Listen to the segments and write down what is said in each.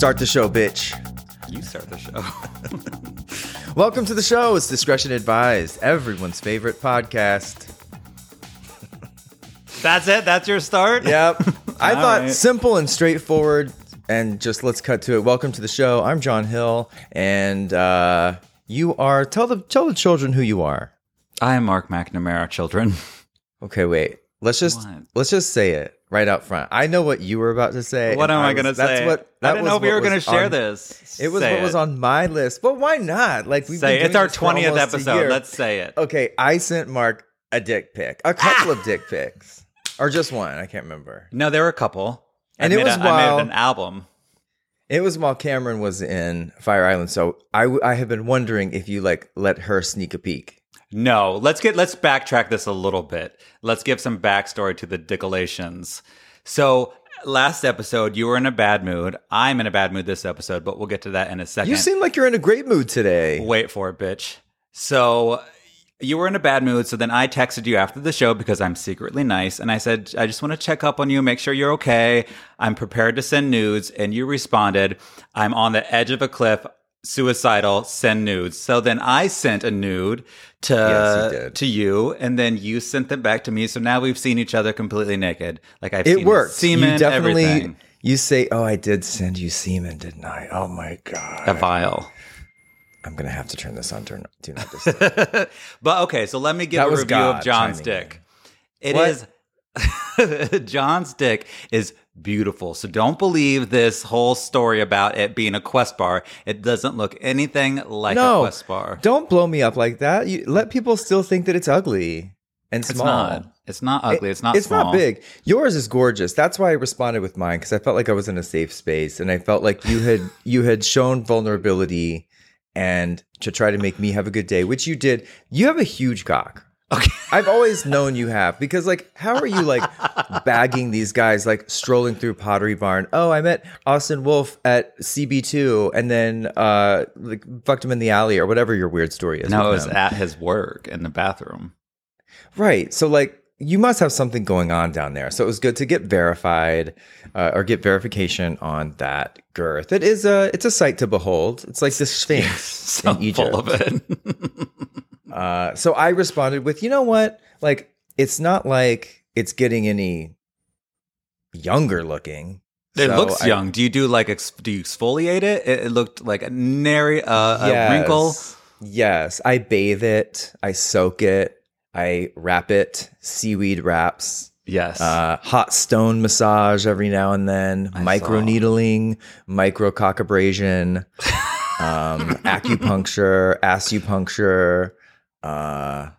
Start the show, bitch. You start the show. Welcome to the show. It's Discretion Advised, everyone's favorite podcast. That's it. That's your start. Yep. I thought right. simple and straightforward, and just let's cut to it. Welcome to the show. I'm John Hill, and uh, you are. Tell the tell the children who you are. I am Mark McNamara. Children. Okay, wait. Let's just What? let's just say it right out front. I know what you were about to say. What am I, was- going to say? That's what. I that didn't know if you were going to share on- this. It was Say what was on my list, but why not? Like we've Say it's our twentieth episode. Let's say it. Okay, I sent Mark a dick pic, a ah! couple of dick pics, or just one. I can't remember. No, there were a couple. And I it was a, I while- made an album. It was while Cameron was in Fire Island, so I I have been wondering if you like let her sneak a peek. No, let's get let's backtrack this a little bit. Let's give some backstory to the Dickolations. So last episode, you were in a bad mood. I'm in a bad mood this episode, but we'll get to that in a second. You seem like you're in a great mood today. Wait for it, bitch. So you were in a bad mood. So then I texted you after the show because I'm secretly nice. And I said, I just want to check up on you, make sure you're okay. I'm prepared to send nudes. And you responded, I'm on the edge of a cliff, suicidal, send nudes. So then I sent a nude to, Yes, you to you. And then you sent them back to me. So now we've seen each other completely naked. Like I've It seen worked. semen, you definitely. everything. You say, "Oh, I did send you semen, didn't I?" Oh my god! A vial. I'm gonna have to turn this on. Turn do not disturb. but okay, so let me give That a review God of John's dick. It What? is John's dick is beautiful. So don't believe this whole story about it being a quest bar. It doesn't look anything like a quest bar. don't blow me up like that. You let people still think that it's ugly and It's small. not. It's not ugly. it's not It's small. not big. Yours is gorgeous. That's why I responded with mine because I felt like I was in a safe space and I felt like you had you had shown vulnerability and to try to make me have a good day, which you did. You have a huge cock. Okay. I've always known you have because like how are you like bagging these guys like strolling through Pottery Barn? Oh, I met Austin Wolf at CB2 and then uh like fucked him in the alley or whatever your weird story is. No, it was him. at his work in the bathroom. Right. So like you must have something going on down there. So it was good to get verified uh, or get verification on that girth. It is a it's a sight to behold. It's like the Sphinx So in Egypt. full of it. Uh, so I responded with, you know what? Like it's not like it's getting any younger looking. It So looks I- young. Do you do like ex- do you exfoliate it? It, it looked like a nary uh, a wrinkle. Yes. Yes, I bathe it. I soak it. I wrap it. Seaweed wraps. Yes. uh, hot stone massage every now and then, micro saw. needling, micro cockabrasion, um, acupuncture, acupuncture, uh,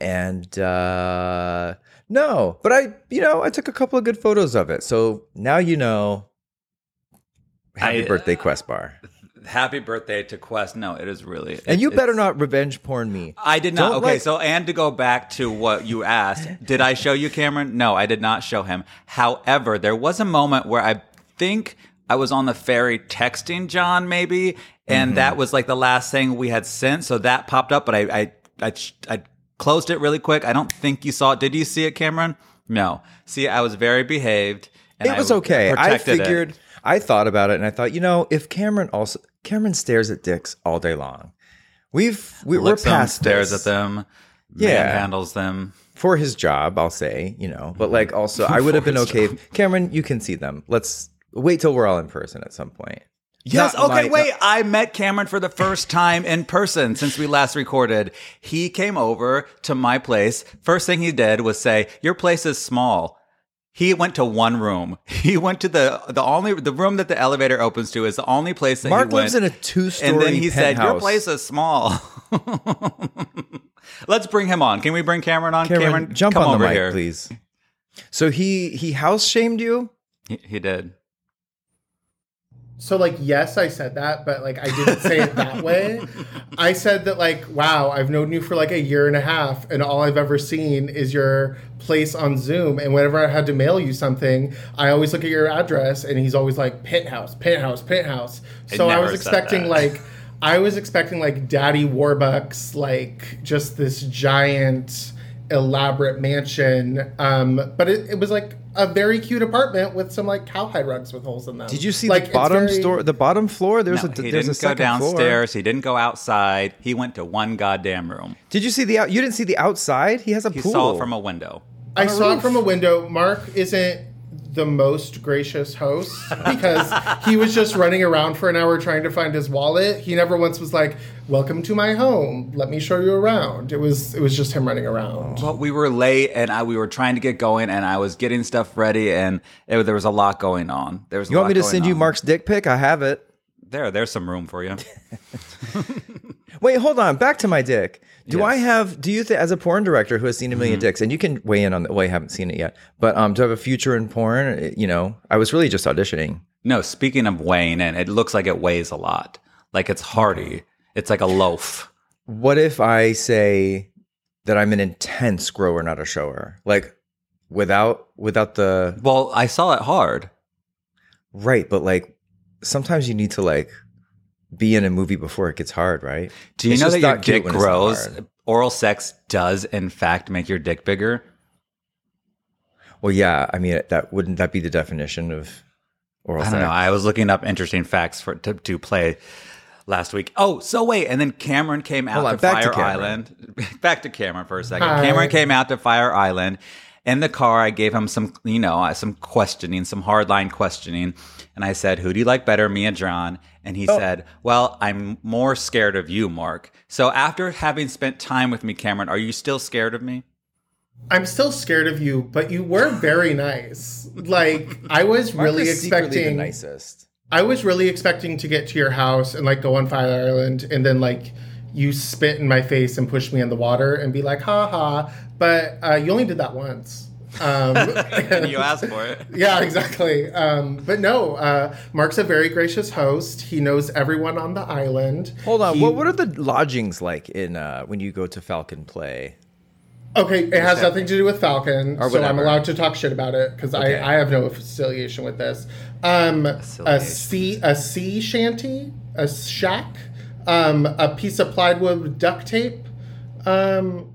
and uh, no, but I, you know, I took a couple of good photos of it, so now you know. Happy I- birthday, Quest Bar, Happy birthday to Quest. No, it is really. and you better not revenge porn me. I did not. Don't okay, like- so and to go back to what you asked, did I show you Cameron? No, I did not show him. However, there was a moment where I think I was on the ferry texting John, maybe, and Mm-hmm. that was like the last thing we had sent. So that popped up, but I I I, I closed it really quick. I don't think you saw it. Did you see it, Cameron? No. See, I was very behaved. And it was I okay. I protected it. figured, I thought about it, and I thought, you know, if Cameron also Cameron stares at dicks all day long, we've we, we're Looks at them, past stares this. at them. Yeah. handles them. for his job. I'll say, you know, but like mm-hmm. also, I would have been okay. If, Cameron, you can see them. Let's wait till we're all in person at some point. Yes. Not okay. my- wait. I met Cameron for the first time in person since we last recorded. He came over to my place. First thing he did was say, "Your place is small." He went to one room. He went to the the only the room that the elevator opens to is the only place that Mark he lives went. in a two-story and then he said, "Your place is small." Let's bring him on. Can we bring Cameron on? Cameron, jump come on the over mic, here. please. So he he house shamed you. He, he did. So like yes, I said that, but like I didn't say it that way. I said that like wow, I've known you for like a year and a half and all I've ever seen is your place on Zoom and whenever I had to mail you something, I always look at your address and he's always like penthouse, penthouse, penthouse. So I, was expecting that. like I was expecting like Daddy Warbucks, like just this giant elaborate mansion. Um, but it, it was like a very cute apartment with some like cowhide rugs with holes in them. Did you see like, the bottom very- store? The bottom floor. There's No, a he there's didn't a go second floor. downstairs. He didn't go outside. He went to one goddamn room. Did you see the out? You didn't see the outside. He has a pool. He pool. saw it from a window. I a saw roof. it from a window. Mark isn't the most gracious host because he was just running around for an hour trying to find his wallet. He never once was like, "Welcome to my home. Let me show you around." It was it was just him running around. But we were late, and I, we were trying to get going, and I was getting stuff ready, and it, there was a lot going on. There was. a You want lot me to going send you. Mark's dick pic? I have it. There, there's some room for you. Wait, hold on. Back to my dick. Do Yes. I have? Do you think, as a porn director who has seen a 1000000 Mm-hmm. dicks, and you can weigh in on the? Well, I haven't seen it yet, but um, do I have a future in porn? You know, I was really just auditioning. no, speaking of weighing in, it looks like it weighs a lot. Like it's hearty. It's like a loaf. What if I say that I'm an intense grower, not a shower? Like without without the Well, I saw it hard. right, but like sometimes you need to like be in a movie before it gets hard, right? Do you It's know that your dick when it's not grows? Oral sex does, in fact, make your dick bigger. Well, yeah. I mean, that wouldn't that be the definition of oral I don't sex? know. I was looking up interesting facts for to, to play last week. Oh, so wait, and then Cameron came out on, to back to Fire Cameron. Island. back to Cameron for a second. Hi. Cameron came out to Fire Island. In the car, I gave him some, you know, uh, some questioning, some hardline questioning, and I said, "Who do you like better, me and John?" And he Oh. said, "Well, I'm more scared of you, Mark." So after having spent time with me, Cameron, are you still scared of me? I'm still scared of you, but you were very nice. Like I was Mark really is expecting. the nicest. I was really expecting to get to your house and like go on Fire Island and then like you spit in my face and push me in the water and be like, ha ha. But uh, you only did that once. Um, and you asked for it. yeah, exactly. Um, but no, uh, Mark's a very gracious host. He knows everyone on the island. Hold on. He- what what are the lodgings like in uh when you go to Falcon Play? Okay, it has nothing to do with Falcon, Or so I'm whatever. allowed to talk shit about it because Okay. I, I have no affiliation with this. Um, a sea a sea shanty, a shack, um, a piece of plywood with duct tape. Um,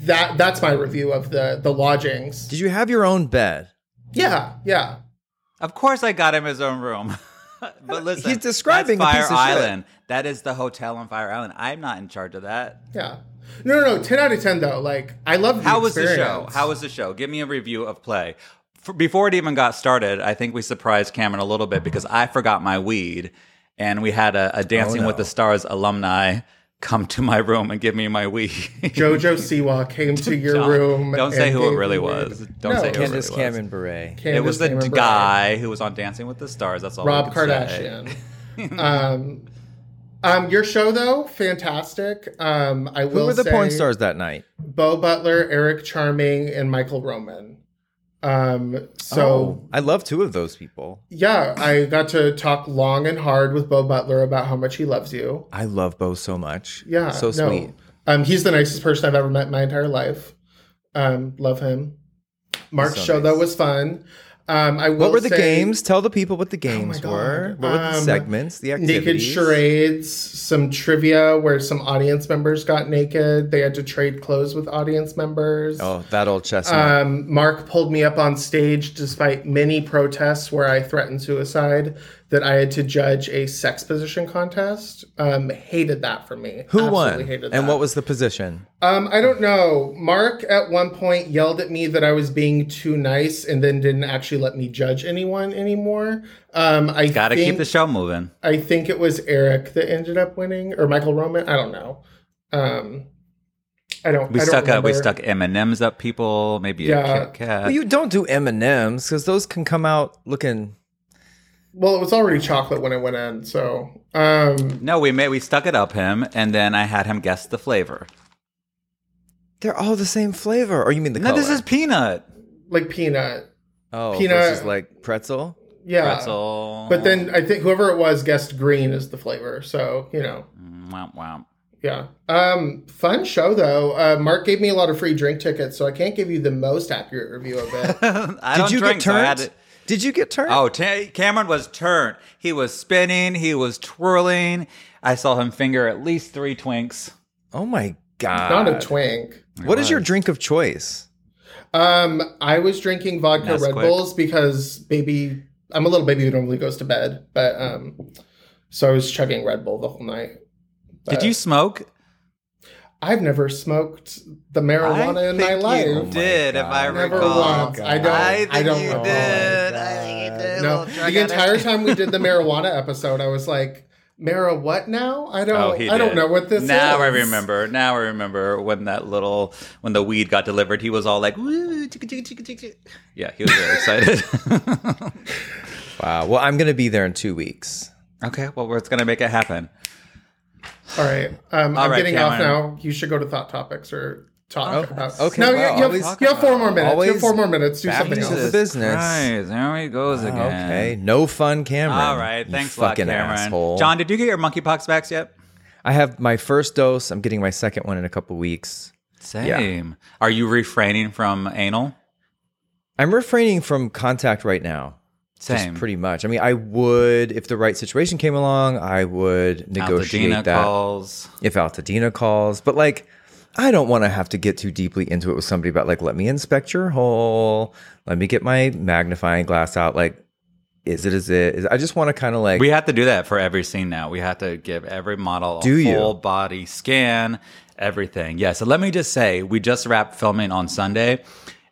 that that's my review of the the lodgings. Did you have your own bed? Yeah, yeah. Of course, I got him his own room. but listen, He's describing that's a Fire piece of shit. Island. That is the hotel on Fire Island. I'm not in charge of that. Yeah. No, no, no. Ten out of ten though. Like I love. The How was the show? How was the show? Give me a review of play. For, before it even got started, I think we surprised Cameron a little bit because I forgot my weed, and we had a, a Dancing with no. the Stars alumni come to my room and give me my weed. Jojo Siwa came to your Don't- room? don't say and who it really was. weed? Don't No. say who it Candace really was. Cameron Bure. it was the Cameron Bure. guy who was on Dancing with the Stars. That's all. we Rob could say. Kardashian. um, um, your show though, fantastic. Um, I will Who were the porn stars that night? Bo Butler, Eric Charming, and Michael Roman. Um, so Oh, I love two of those people. yeah, I got to talk long and hard with Bo Butler about how much he loves you. I love Bo so much. Yeah, so no. sweet. Um, he's the nicest person I've ever met in my entire life. Um, love him. Mark's so show nice. though was fun. Um, I will What were the say- games? Tell the people what the games God. were. What were the Um, segments? The naked charades, some trivia where some audience members got naked. They had to trade clothes with audience members. Oh, that old chestnut. Um, Mark pulled me up on stage despite many protests where I threatened suicide that I had to judge a sex position contest. Um, hated that for me. Who Absolutely won? Hated And what was the position? Um, I don't know. Mark at one point yelled at me that I was being too nice, and then didn't actually let me judge anyone anymore. Um, I Got to think, keep the show moving. I think it was Eric that ended up winning, or Michael Roman. I don't know. Um, I don't. We I don't stuck up. We stuck M and M's up people. Maybe Yeah. a Kit Kat. Well, you don't do M and M's because those can come out looking. Well, it was already chocolate when it went in, so um, no, we made we stuck it up him, and then I had him guess the flavor. They're all the same flavor. Or you mean the No, color? this is peanut like peanut. oh peanut- versus like pretzel. Yeah. pretzel. But then I think whoever it was guessed green is the flavor. So you know, Mm, Womp womp. yeah. Um, fun show though. Uh, Mark gave me a lot of free drink tickets, so I can't give you the most accurate review of it. I Did don't you drink, get so I turned? had to- Did you get turned? Oh, Ta Cameron was turned. He was spinning. He was twirling. I saw him finger at least three twinks. Oh my god! Not a twink. What is your drink of choice? Um, I was drinking vodka Red Nesquik. Bulls because baby, I'm a little baby who normally goes to bed, but um, so I was chugging Red Bull the whole night. Did you smoke? I've never smoked the marijuana in my life. Oh you did, if I Never recall. once. I don't- I think I don't you recall. did. Oh I think you did. No, the entire time we did the marijuana episode, I was like, "Mara, what now? I don't, Oh, I don't know what this now is." Now I remember. Now I remember when that little when the weed got delivered. He was all like, "Woo!" chicka, chicka, chicka, chicka." Yeah, he was very excited. Wow. Well, I'm going to be there in two weeks. okay, well, we're gonna make it happen. All right, um, All I'm right, getting off now. You should go to thought topics or talk about. okay, No, wow, you, you, have, you have four more minutes. you have four more minutes. Do something else. the business. Christ, there he goes again. Okay. No fun, Cameron. All right, You thanks a lot, fucking Cameron. asshole. John, did you get your monkeypox vax yet? I have my first dose. I'm getting my second one in a couple weeks. Same. Are you refraining from anal? I'm refraining from contact right now. Just Same. pretty much. I mean, I would, if the right situation came along, I would negotiate Altadena that. calls. if Altadena calls. But like, I don't want to have to get too deeply into it with somebody about like, let me inspect your hole. Let me get my magnifying glass out. Like, is it, is it, is I just want to kind of like, We have to do that for every scene now. We have to give every model a Do you? full body scan, everything. Yeah. So let me just say, we just wrapped filming on Sunday,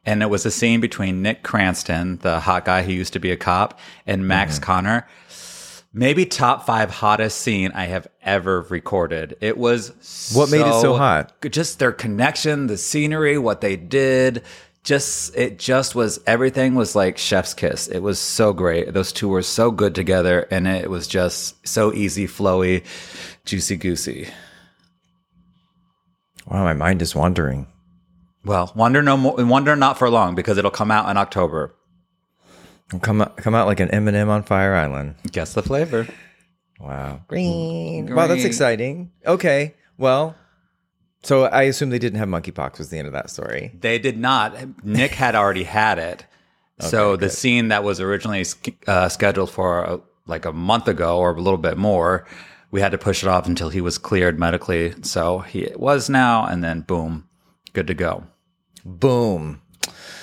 and it was a scene between Nick Cranston, the hot guy who used to be a cop, and Max Mm-hmm. Connor. Maybe top five hottest scene I have ever recorded. It was What made it so hot? Just their connection, the scenery, what they did. Just it just was everything was like chef's kiss. It was so great. Those two were so good together, and it was just so easy, flowy, juicy goosey. wow, my mind is wandering. Well, wonder no more, wonder not for long because it'll come out in October. I'll Come out, come out like an M&M on Fire Island. Guess the flavor. Wow. Green. Wow, that's exciting. Okay. Well, so I assume they didn't have monkeypox was the end of that story. They did not. Nick had already had it. so the scene that was originally uh, scheduled for uh, like a month ago or a little bit more, we had to push it off until he was cleared medically. So he was now, and then boom, good to go. Boom.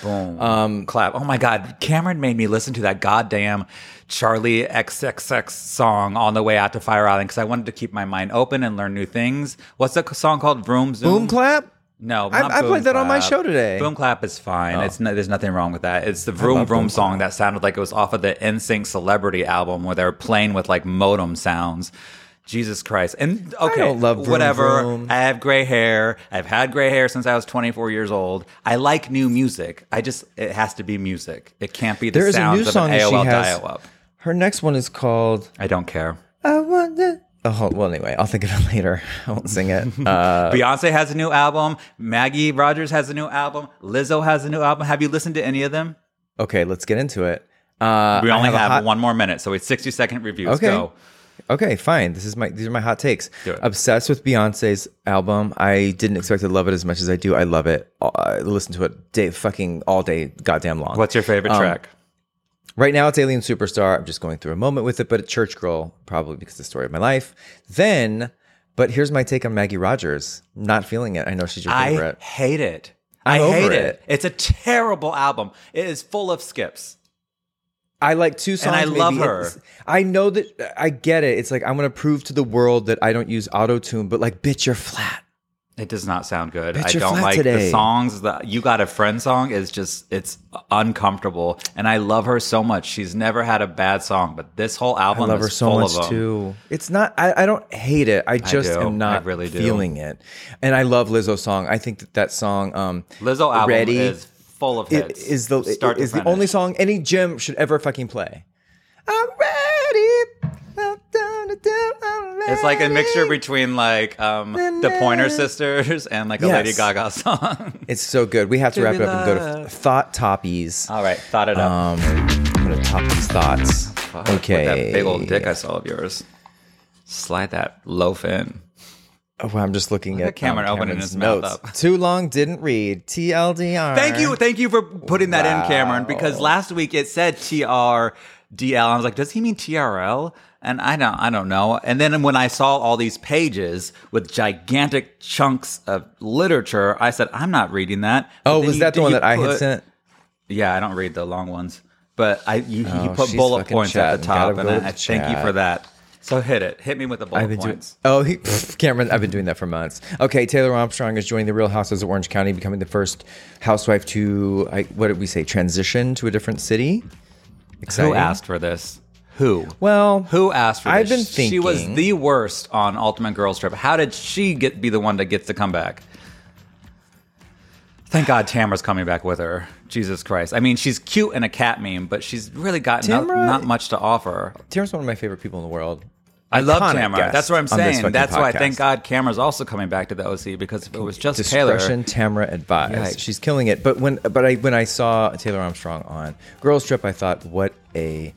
Boom. Um, clap. Oh my God. Cameron made me listen to that goddamn Charli XCX song on the way out to Fire Island because I wanted to keep my mind open and learn new things. What's the song called? Vroom Zoom? Boom clap? No, I- I played that on my show today. Oh. Boom clap is fine. It's no, there's nothing wrong with that. It's the Vroom Vroom song that sounded like it was off of the NSYNC Celebrity album where they were playing with like modem sounds. Jesus Christ. And okay, don't love Vroom whatever. Vroom. I have gray hair. I've had gray hair since I was 24 years old. I like new music. I just it has to be music. It can't be the There is a sounds new of song that she AOL has. dial-up. Her next one is called I don't care. I want wonder. Oh, well, anyway, I'll think of it later. I won't sing it. Uh, Beyonce has a new album. Maggie Rogers has a new album. Lizzo has a new album. Have you listened to any of them? okay, let's get into it. Uh, We I only have, hot- one more minute, so it's 60 second reviews. Okay. Go. Okay, fine. This is my these are my hot takes. Obsessed with Beyonce's album. I didn't expect to love it as much as I do. I love it. Uh, I listen to it day fucking all day, goddamn long. What's your favorite Um, track? Right now, it's Alien Superstar. I'm just going through a moment with it, but Church Girl, probably because it's the story of my life. Then, but here's my take on Maggie Rogers. Not feeling it. I know she's your favorite. I hate it. I'm I hate it. it. It's a terrible album. It is full of skips. I like two songs. And I love maybe. her. It's- I know that I get it. It's like I'm going to prove to the world that I don't use auto tune, but like, bitch, you're flat. It does not sound good. Bet I don't like the songs. The "You Got a Friend" song is just it's uncomfortable, and I love her so much. She's never had a bad song, but this whole album I love her so full much too. It's not. I, I don't hate it. I just do. am not I really do. feeling it. And I love Lizzo's song. I think that that song, um, Lizzo album Ready is full of it hits. is the start is the only song any gym should ever fucking play. I'm ready. It's like a mixture between like um, the Pointer Sisters and like a Lady Yes. Gaga song. It's so good. We have to wrap it up and go to thought toppies. All right, thought it up. Um, I'm gonna top these thoughts. Fuck, okay. That big old dick I saw of yours. Slide that loaf in. Oh, well, I'm just looking at at Cameron um, opening his mouth up. Too long, didn't read. TLDR. Thank you, thank you for putting that in, Cameron. Because last week it said TR DL. I was like, does he mean TRL? And I don't, I don't know. And then when I saw all these pages with gigantic chunks of literature, I said, I'm not reading that. But Oh, was you- that the one that I had sent? Yeah, I don't read the long ones, but I you, you Oh, put bullet points at the top, and I, I thank you for that. So hit it, hit me with the bullet I've been doing. points. Oh, he, Cameron, I've been doing that for months. Okay, Taylor Armstrong is joining the Real Houses of Orange County, becoming the first housewife to, I, what did we say, transition to a different city. Exciting. Who asked for this? Who? Well, Who asked for this? I've been thinking. She was the worst on Ultimate Girls Trip. How did she get be the one that gets to come back? Thank God Tamra's coming back with her. Jesus Christ. I mean, she's cute in a cat meme, but she's really got not, not much to offer. Tamra's one of my favorite people in the world. I love Tamra. That's what I'm saying. That's why I thank. God Tamra's also coming back to the OC because if it was just Taylor, Tamara advised. Yikes. She's killing it. But when, but I when I saw Taylor Armstrong on Girls Trip, I thought, what a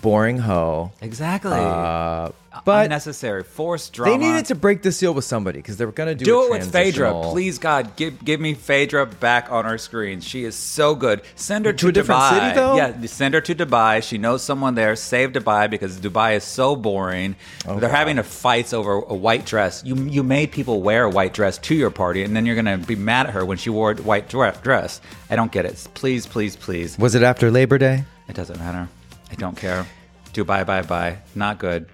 boring hoe. exactly. Uh, but unnecessary, forced drama. they needed to break the seal with somebody because they were going to do, Do it with Phaedra. Please, God, give give me Phaedra back on our screen. She is so good. Send her to, To a different Dubai. city, though? Yeah, send her to Dubai. She knows someone there. Save Dubai because Dubai is so boring. They're God. having a fights over a white dress. You you made people wear a white dress to your party, and then you're gonna be mad at her when she wore a white dress. I don't get it. Please, please, please. Was it after Labor Day? It doesn't matter. I don't care. Do bye, bye. Bye. Not good.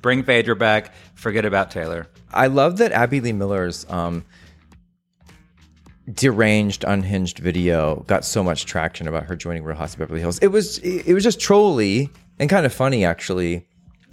Bring Phaedra back. Forget about Taylor. I love that Abby Lee Miller's um, deranged, unhinged video got so much traction about her joining Real House of Beverly Hills. It was it was just trolly and kind of funny actually.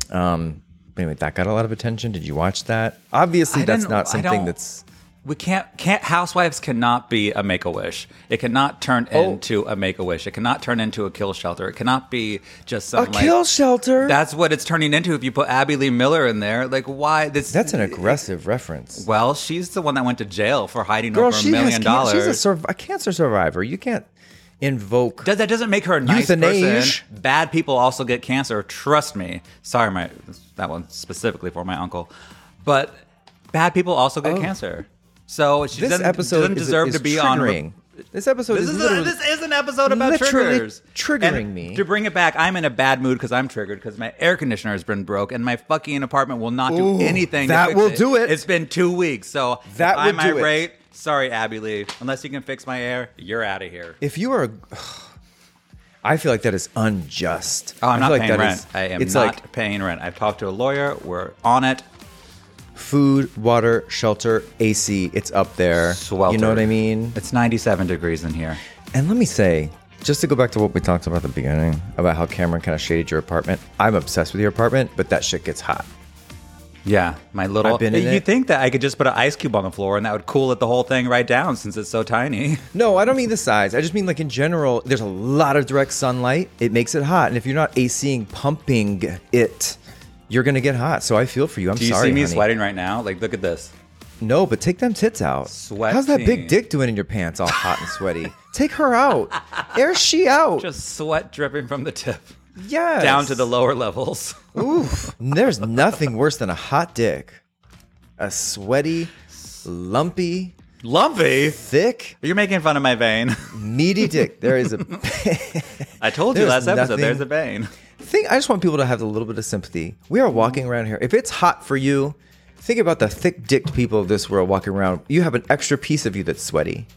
Um, anyway, that got a lot of attention. Did you watch that? Obviously, that's didn't- something that's. We can't can't housewives cannot be a make a wish. It cannot turn Oh. into a make a wish. It cannot turn into a kill shelter. It cannot be just A some like kill shelter. that's what it's turning into if you put Abby Lee Miller in there. Like why this that's an aggressive reference. Well, she's the one that went to jail for hiding Girl, over a million dollars. she's a, sur- a cancer survivor. You can't invoke. Does- that doesn't make her a nice Euthanasia. person. Bad people also get cancer. Trust me. Sorry, my that one specifically for my uncle, but bad people also get oh. cancer. So she this doesn't, episode doesn't is, deserve is to be triggering. on. This episode This is, is, a, this is an episode about triggers. triggering And me. To bring it back, I'm in a bad mood because I'm triggered because my air conditioner has been broke and my fucking apartment will not do Ooh, anything. that will do it. It's been two weeks, so That I'm do it. irate. Sorry, Abby Lee. Unless you can fix my air, you're out of here. if you are I feel like that is unjust. Oh, I'm not feel like paying rent. is- I am it's not like paying rent. I've talked to a lawyer. We're on it. Food, water, shelter, AC. It's up there. Swelter. You know what I mean? It's 97 degrees in here. And let me say, just to go back to what we talked about at the beginning about how Cameron kind of shaded your apartment. I'm obsessed with your apartment, but that shit gets hot. Yeah, my little. I've been in you it. think that I could just put an ice cube on the floor and that would cool it the whole thing right down since it's so tiny? No, I don't mean the size. I just mean like in general, there's a lot of direct sunlight. It makes it hot. And if you're not ACing pumping it, you're gonna get hot. So I feel for you. I'm Do you sorry. see me honey. sweating right now? Like, look at this. No, but take them tits out. Sweat. How's that big dick doing in your pants all hot and sweaty? take her out. Air she out. Just sweat dripping from the tip yes. down to the lower levels. Oof. There's nothing worse than a hot dick. A sweaty, lumpy, Lumpy. thick, You're making fun of my vein. meaty dick. There is a I told you last episode. There's a vein. Thing. I just want people to have a little bit of sympathy. We are walking around here. If it's hot for you, think about the thick-dicked people of this world walking around. You have an extra piece of you that's sweaty.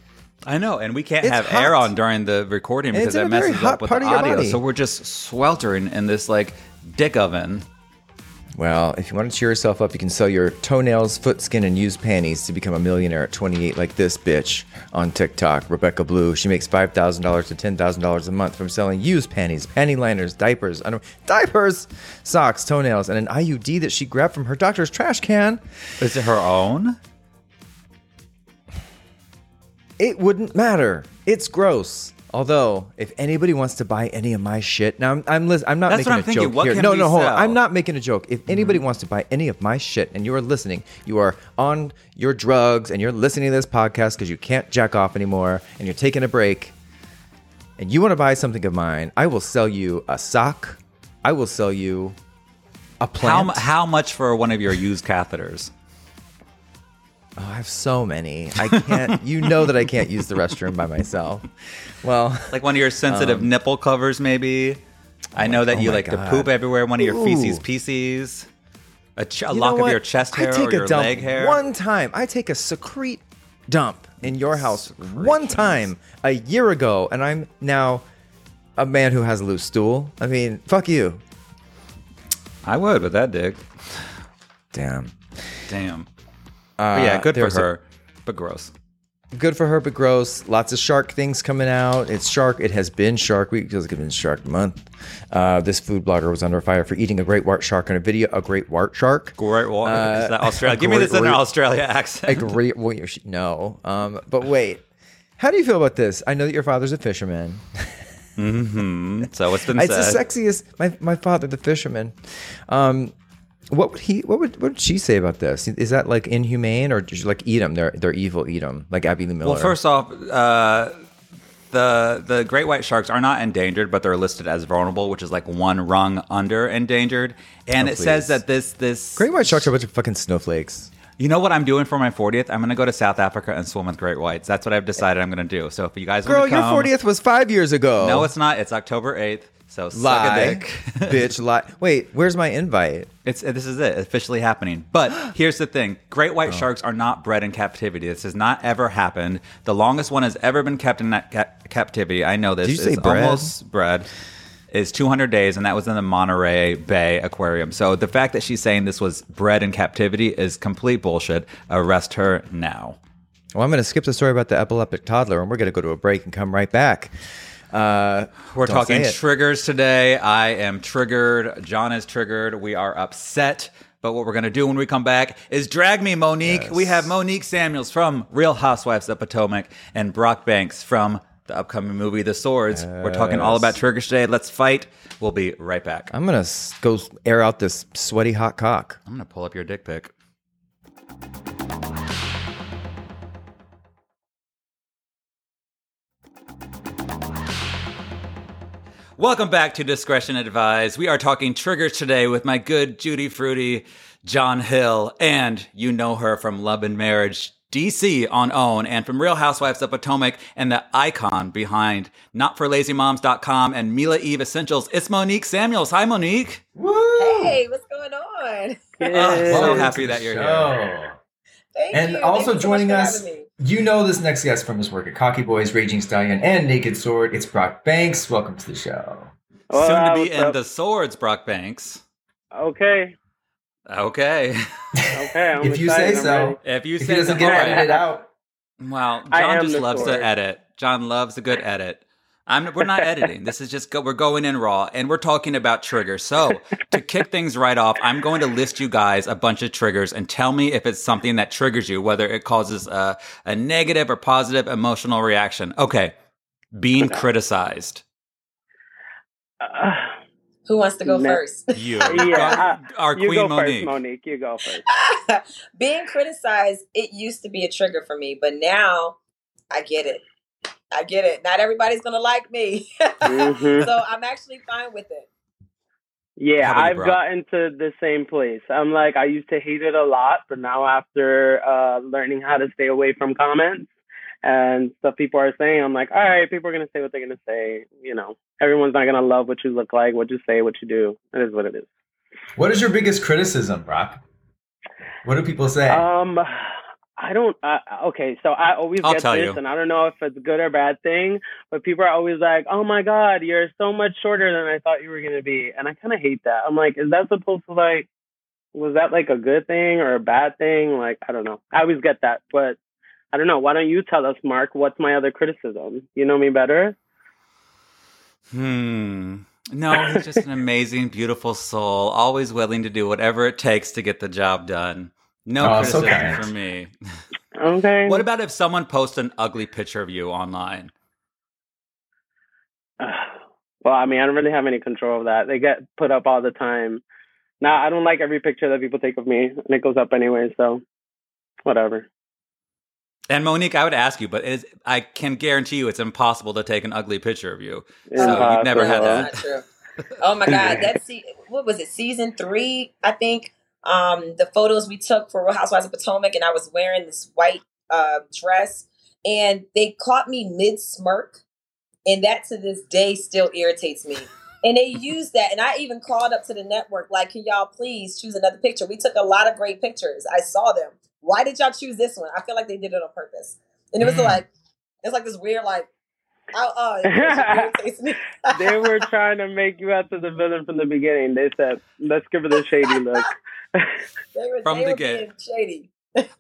I know, and we can't It's have air on during the recording And because that messes up with the audio. So we're just sweltering in this like dick oven. Well, if you want to cheer yourself up, you can sell your toenails, foot skin, and used panties to become a millionaire at 28, like this bitch on TikTok, Rebecca Blue. She makes $5,000 to $10,000 a month from selling used panties, panty liners, diapers, under- diapers, socks, toenails, and an IUD that she grabbed from her doctor's trash can. Is it her own? It wouldn't matter. It's gross. Although, if anybody wants to buy any of my shit, now I'm I'm, lis- I'm not That's making what I'm a thinking. joke What here. can no, we no, hold sell? Mm-hmm. I'm not making a joke. If anybody wants to buy any of my shit and you are listening, you are on your drugs and you're listening to this podcast because you can't jack off anymore and you're taking a break, and you want to buy something of mine, I will sell you a sock. I will sell you a How, plant. mu- how much for one of your used catheters? Oh, I have so many. I can't. you know that I can't use the restroom by myself. Well. Like one of your sensitive Um, nipple covers, maybe? I know that Oh you like to poop everywhere. One of your feces pieces, a, ch- a lock of your chest hair I take or a your dump leg hair. one time. I take a secrete dump in your house one time a year ago, and I'm now a man who has a loose stool. I mean, fuck you. I would with that dick. Damn. Damn. Uh, yeah, good for there's a- her, but gross. good for her, but gross. Lots of shark things coming out. It's shark. It has been Shark Week. Like it's been Shark Month. Uh, this food blogger was under fire for eating a great white shark in a video. A great white shark. Great white. Uh, Is that Australia? a Give me this in an great- Australia A accent. great. Well, you should know. Um, but wait, how do you feel about this? I know that your father's a fisherman. Mhm. So it's been It's said. the sexiest. My my father, the fisherman. Um, what would he? What would what would she say about this? Is that like inhumane, or did you like eat them? They're they're evil. Eat them like Abby Lee Miller. Well, first off, uh, the the great white sharks are not endangered, but they're listed as vulnerable, which is like one rung under endangered. And Oh, it says that this this great white sharks are a bunch of fucking snowflakes. You know what I'm doing for my 40th? I'm going to go to South Africa and swim with great whites. That's what I've decided I'm going to do. So if you guys Girl, want to your fortieth was five years ago. no, it's not. It's October 8th. So lie, bitch. Lie. Wait, where's my invite? It's this is it officially happening. But here's the thing: great Oh. white sharks are not bred in captivity. This has not ever happened. The longest one has ever been kept in that ca- captivity. I know this. Did you say is bred? almost bred. Is 200 days, and that was in the Monterey Bay Aquarium. So the fact that she's saying this was bred in captivity is complete bullshit. Arrest her now. Well, I'm going to skip the story about the epileptic toddler, and we're going to go to a break and come right back. Uh, We're don't talking say it. triggers today. I am triggered. John is triggered. We are upset. But what we're going to do when we come back is drag me, Monique. Yes. We have Monique Samuels from Real Housewives of Potomac and Brock Banks from the upcoming movie The Swords. We're talking all about triggers today. Let's fight. We'll be right back. I'm going to go air out this sweaty hot cock. I'm going to pull up your dick pic. Welcome back to Discretion Advised. We are talking triggers today with my good Judy Fruity, John Hill, and you know her from Love and Marriage, DC on OWN, and from Real Housewives of Potomac, and the icon behind NotForLazyMoms.com and Mila Eve Essentials. It's Monique Samuels. Hi, Monique. Hey, what's going on? Oh, so happy that you're show. here. Thank And you. also Thank you so joining us, you know this next guest from his work at Cocky Boys, Raging Stallion, and Naked Sword. It's Brock Banks. Welcome to the show. Well, Soon to be in up? the swords, Brock Banks. Okay, Okay. okay. I'm if you say so. if you If say he doesn't so, get all right. edited out. Wow, John just loves sword. to edit. John loves a good edit. I'm, we're not editing. This is just go, we're going in raw, and we're talking about triggers. So to kick things right off, I'm going to list you guys a bunch of triggers and tell me if it's something that triggers you, whether it causes a, a negative or positive emotional reaction. Okay, being criticized. Uh, Who wants to go Ne- first? You, Yeah, our you queen go Monique. first, Monique. You go first. Being criticized, it used to be a trigger for me, but now I get it. I get it. Not everybody's gonna like me, Mhm. so I'm actually fine with it. Yeah, How about you, I've Brock? gotten to the same place. I'm like, I used to hate it a lot, but now after uh, learning how to stay away from comments and stuff people are saying, I'm like, all right, people are gonna say what they're gonna say. You know, everyone's not gonna love what you look like, what you say, what you do. It is what it is. What is your biggest criticism, Brock? What do people say? Um, I don't. Uh, okay, so I always I'll get tell this, you. and I don't know if it's a good or bad thing, but people are always like, "Oh my God, you're so much shorter than I thought you were gonna be," and I kind of hate that. I'm like, is that supposed to like, was that like a good thing or a bad thing? Like, I don't know. I always get that, but I don't know. Why don't you tell us, Mark? What's my other criticism? You know me better. Hmm. No, he's just an amazing, beautiful soul, always willing to do whatever it takes to get the job done. No Oh, criticism kind. for me. Okay. What about if someone posts an ugly picture of you online? well, I mean, I don't really have any control of that. They get put up all the time. Now, I don't like every picture that people take of me, and it goes up anyway. So, whatever. And Monique, I would ask you, but it is, I can guarantee you it's impossible to take an ugly picture of you. So you've never had that. Not true. Oh my God, that's what was it? Season three, I think. Um, the photos we took for Real Housewives of Potomac, and I was wearing this white uh, dress, and they caught me mid smirk, and that to this day still irritates me. And they used that. And I even called up to the network, like, can y'all please choose another picture? We took a lot of great pictures. I saw them. Why did y'all choose this one? I feel like they did it on purpose. And it was Mm. like, it's like this weird, like, oh, oh it irritates me. they were trying to make you out to the villain from the beginning. They said, "Let's give her the shady look." Were, From the get. shady.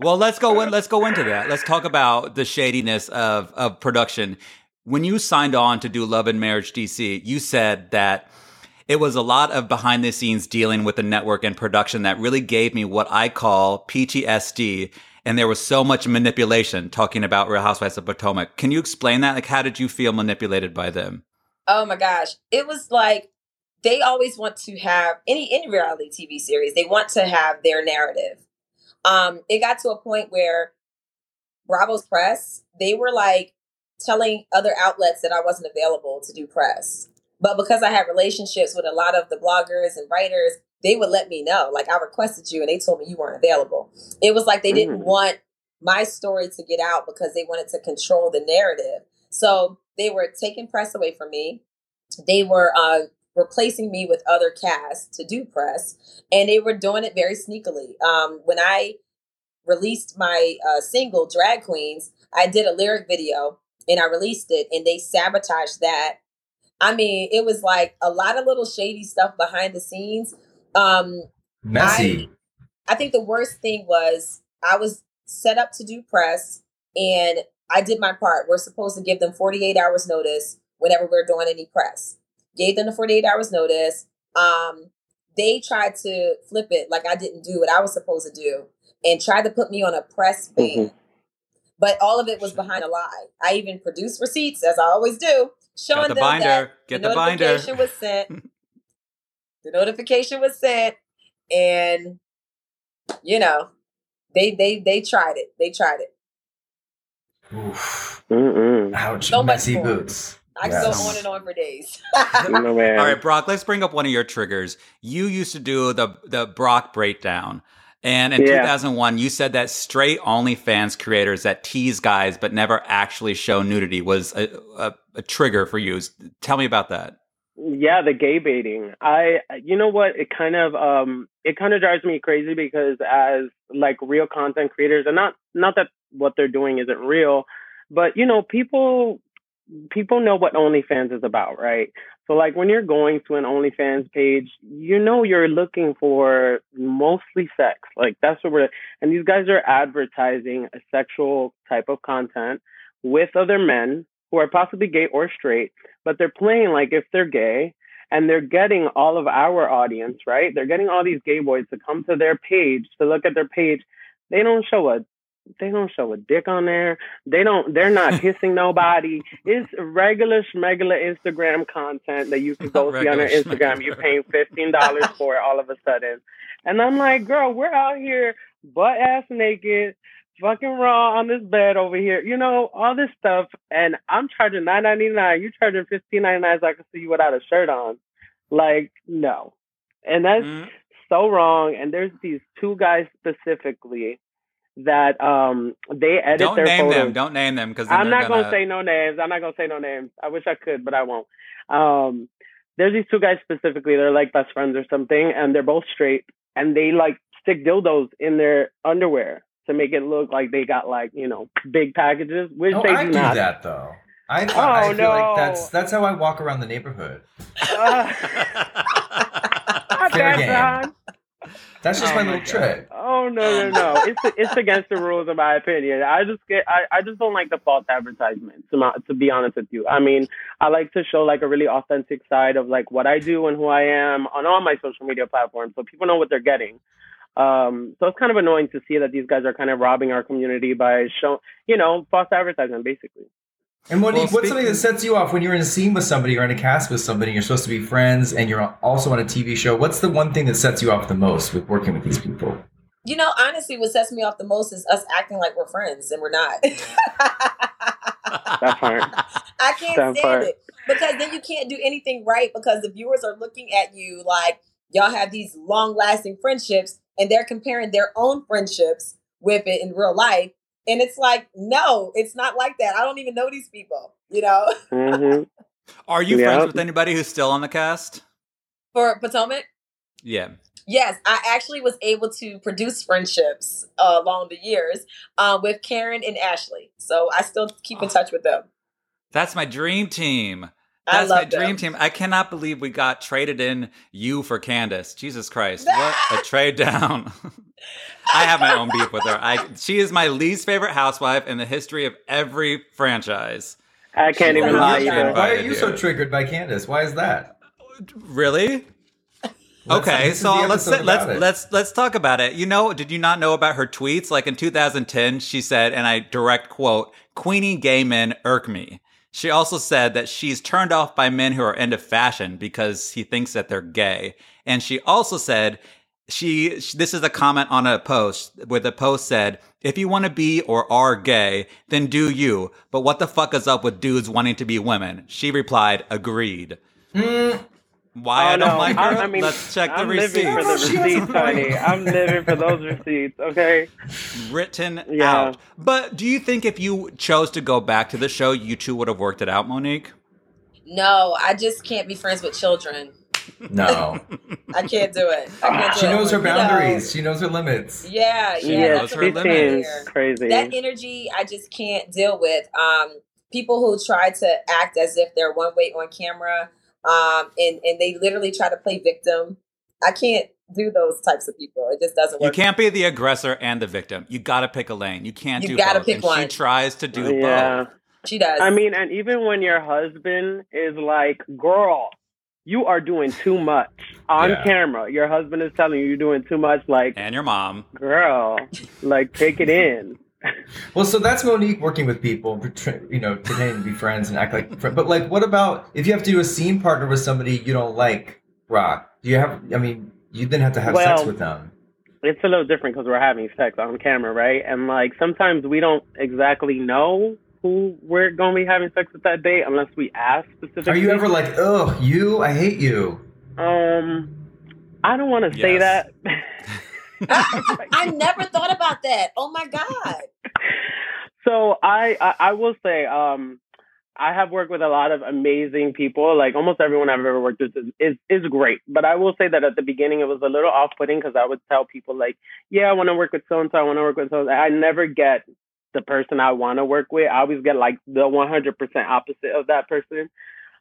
Well, let's go in, let's go into that. Let's talk about the shadiness of of production. When you signed on to do Love and Marriage DC, you said that it was a lot of behind the scenes dealing with the network and production that really gave me what I call PTSD. And there was so much manipulation talking about Real Housewives of Potomac. Can you explain that? Like, how did you feel manipulated by them? Oh my gosh. It was like they always want to have any any reality TV series, they want to have their narrative. Um, it got to a point where Bravo's press, they were like telling other outlets that I wasn't available to do press. But because I had relationships with a lot of the bloggers and writers, they would let me know. Like I requested you and they told me you weren't available. It was like they didn't Mm. want my story to get out because they wanted to control the narrative. So they were taking press away from me. They were uh, replacing me with other casts to do press, and they were doing it very sneakily. Um, when I released my uh, single "Drag Queens," I did a lyric video and I released it, and they sabotaged that. I mean, it was like a lot of little shady stuff behind the scenes. Um, Messy. I think the worst thing was I was set up to do press and I did my part. We're supposed to give them 48 hours notice whenever we're doing any press. Gave them the 48 hours notice. Um, they tried to flip it like I didn't do what I was supposed to do and tried to put me on a press ban. But all of it was behind a lie. I even produced receipts, as I always do, showing Got the them binder. that Get the the binder. notification was sent. the notification was sent, and you know, they they they tried it. They tried it. Oof. Mm-mm. Ouch. So much Messy more. boots. I could Yes. go on and on for days. No man. All right, Brock, let's bring up one of your triggers. You used to do the the Brock breakdown. And in Yeah. 2001, you said that straight OnlyFans creators that tease guys but never actually show nudity was a, a, a trigger for you. Tell me about that. Yeah, the gay baiting. I, you know what? It kind of, um, it kind of drives me crazy because as like real content creators, and not, not that what they're doing isn't real, but you know, people, people know what OnlyFans is about, right? So like when you're going to an OnlyFans page, you know you're looking for mostly sex. Like that's what we're, and these guys are advertising a sexual type of content with other men who are possibly gay or straight but they're playing like if they're gay and they're getting all of our audience, right? They're getting all these gay boys to come to their page to look at their page. They don't show a they don't show a dick on there. They don't they're not kissing nobody. It's regular schmegular Instagram content that you can go see on their Instagram. You're paying fifteen dollars for it all of a sudden. And I'm like, girl, we're out here butt ass naked, fucking raw on this bed over here, you know, all this stuff. And I'm charging nine ninety nine. You charging fifteen ninety nine so I can see you without a shirt on. Like, no. And that's Mm. so wrong. And there's these two guys specifically that um they edit Don't their name photos. them. Don't name them because I'm not gonna say no names. I'm not gonna say no names. I wish I could, but I won't. Um, there's these two guys specifically. They're like best friends or something, and they're both straight, and they like stick dildos in their underwear to make it look like they got like you know big packages, which No, they I do do not. that though. I, Oh, I feel no. like that's that's how I walk around the neighborhood. Uh, Fair that, game. That's just Oh my my little God. trick. Oh no no no! It's it's against the rules in my opinion. I just get I, I just don't like the false advertisements. To, my, to be honest with you, I mean I like to show like a really authentic side of like what I do and who I am on all my social media platforms, so people know what they're getting. Um, so it's kind of annoying to see that these guys are kind of robbing our community by showing you know false advertisement basically. And what do you, Well, what's something that sets you off when you're in a scene with somebody or in a cast with somebody? You're supposed to be friends, and you're also on a TV show. What's the one thing that sets you off the most with working with these people? You know, honestly, what sets me off the most is us acting like we're friends and we're not. That part. I can't That stand part. it because then you can't do anything right because the viewers are looking at you like y'all have these long lasting friendships and they're comparing their own friendships with it in real life. And it's like, no, it's not like that. I don't even know these people, you know? hmm Are you Yep. friends with anybody who's still on the cast? For Potomac, Yeah. Yes, I actually was able to produce friendships uh, along the years uh, with Karen and Ashley. So I still keep in touch with them. That's my dream team. I That's my love them. dream team. I cannot believe we got traded in you for Candace. Jesus Christ. What a trade down. I have my own beef with her. I she is my least favorite housewife in the history of every franchise. I can't She's even lie hot either. shot. Why are you so triggered by Candace? Why is that? Really? Okay, so let's episode let's it. let's let's talk about it. You know, did you not know about her tweets? Like in 2010, she said, and I direct quote, "Queenie gay men irk me." She also said that she's turned off by men who are into fashion because he thinks that they're gay. And she also said she this is a comment on a post where the post said, "If you want to be or are gay, then do you. But what the fuck is up with dudes wanting to be women?" She replied, "Agreed." Why Oh, I don't no. like her? I mean, Let's check the I'm receipts. living for the She has a receipts, point. honey. I'm living for those receipts. Okay. written Yeah. out. But do you think if you chose to go back to the show, you two would have worked it out, Monique? No, I just can't be friends with children. No. I can't do it. I can't do she it. knows her You know, boundaries. She knows her limits. Yeah, yeah. Yeah, those that's are what she I'm limits. crazy. that energy I just can't deal with. Um, people who try to act as if they're one way on camera, um, and and they literally try to play victim. I can't do those types of people. It just doesn't work. You can't be the aggressor and the victim. You got to pick a lane. You can't You do gotta both. pick and she tries to do yeah. both. She does. I mean, and even when your husband is like, girl, you are doing too much on Yeah. camera. Your husband is telling you you're doing too much. Like, And your mom. girl, like, take it in. Well, so that's Monique working with people, you know, pretending to be friends and act like. Friends. But like, what about if you have to do a scene partner with somebody you don't like? Rock. Do you have? I mean, you then have to have sex with them. It's a little different because we're having sex on camera, right? And like, sometimes we don't exactly know who we're going to be having sex with that day unless we ask specifically. Are you ever like, ugh, you? I hate you. Um, I don't want to say that. I never thought about that. Oh my god. So I, I I will say um I have worked with a lot of amazing people. Like almost everyone I've ever worked with is is, is great. But I will say that at the beginning it was a little off putting because I would tell people like, yeah, I want to work with so and so. I want to work with so. I never get the person I want to work with. I always get like the 100% opposite of that person.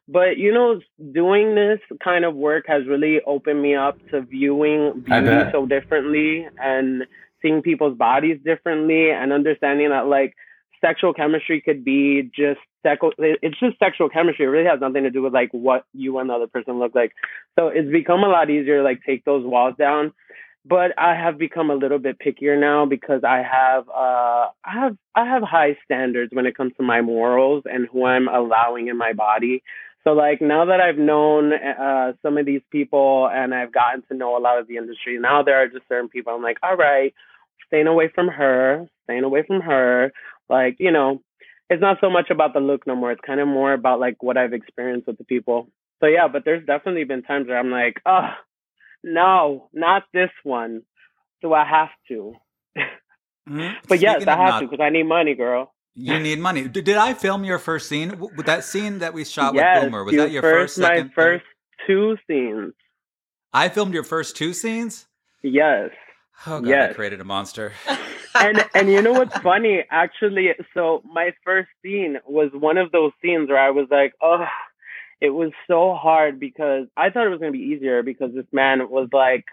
But you know, doing this kind of work has really opened me up to viewing beauty so differently and seeing people's bodies differently and understanding that like sexual chemistry could be just sexual it's just sexual chemistry. It really has nothing to do with like what you and the other person look like. So it's become a lot easier to like take those walls down. But i have become a little bit pickier now because i have uh i have i have high standards when it comes to my morals and who i'm allowing in my body so like now that I've known uh, some of these people and I've gotten to know a lot of the industry, now there are just certain people I'm like, all right, staying away from her, staying away from her. Like you know, it's not so much about the look no more. It's kind of more about like what I've experienced with the people. So yeah, but there's definitely been times where I'm like, oh no, not this one. Do I have to? Mhm. But yes, I have not- to because I need money, girl. You need money. Did, did I film your first scene? W- With that scene that we shot yes, with Boomer, was you that your first, my second, third? first two scenes. I filmed your first two scenes? Yes. Oh, God, I created a monster. and and you know what's funny actually so my first scene was one of those scenes where i was like oh it was so hard because i thought it was going to be easier because this man was like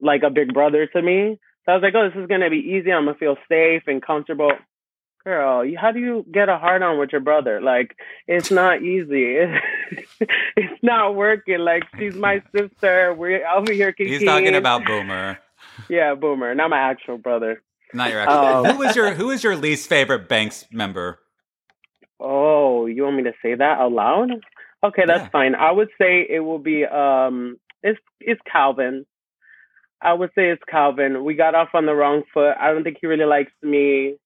like a big brother to me so i was like oh this is going to be easy i'm going to feel safe and comfortable girl you, how do you get a hard on with your brother like it's not easy it's not working like she's my sister we're over here He's talking about Boomer, yeah boomer not my actual brother not your actual. Oh. Who was your Who was your least favorite Banks member? Oh, you want me to say that out loud? Okay, that's Yeah. fine. I would say it will be um it's it's Calvin. I would say it's Calvin. We got off on the wrong foot. I don't think he really likes me.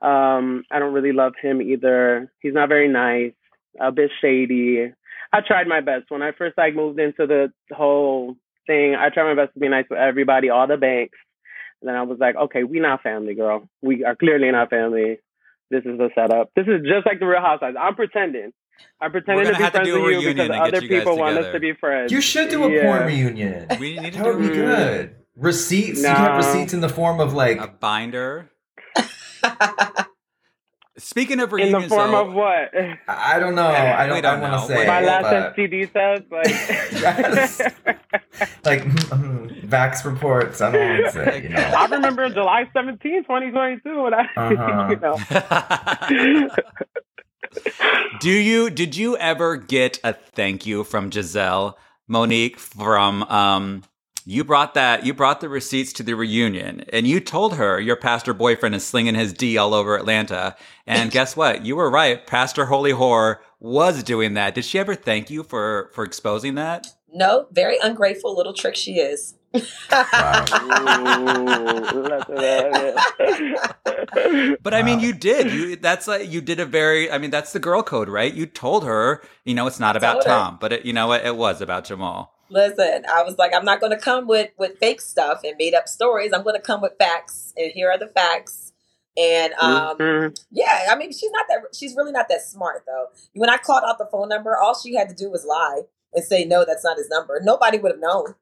Um, I don't really love him either. He's not very nice, a bit shady. I tried my best. When I first like moved into the whole thing, I tried my best to be nice with everybody, all the banks. And then I was like, okay, we not family, girl. We are clearly not family. This is the setup. This is just like the Real Housewives. I'm pretending. I'm pretending to be have to friends do a with you reunion because and other you people want us to be friends. You should do a Yeah. porn reunion. We need to That do would be good. Receipts. You can have receipts in the form of like a binder. Speaking of In the form though, of what? I don't know. I don't, don't want to say My last but, STD test, like. Yes. like Vax reports. I don't want to say. You know. I remember July 17, 2022, when I, Uh-huh. you know. do you did you ever get a thank you from Gizelle Monique from um you brought that you brought the receipts to the reunion and you told her your pastor boyfriend is slinging his D all over Atlanta and guess what you were right Pastor Holy Whore was doing that did she ever thank you for for exposing that no, very ungrateful little trick she is. Wow. Ooh, look at that. But I mean, you did. You that's like you did a very. I mean, that's the girl code, right? You told her, you know, it's not about. Tom, but it, you know what? It was about Jamal. Listen, I was like, I'm not going to come with with fake stuff and made up stories. I'm going to come with facts, and here are the facts. And um, Mhm. yeah, I mean, she's not that. She's really not that smart, though. When I called out the phone number, all she had to do was lie and say, "No, that's not his number." Nobody would have known.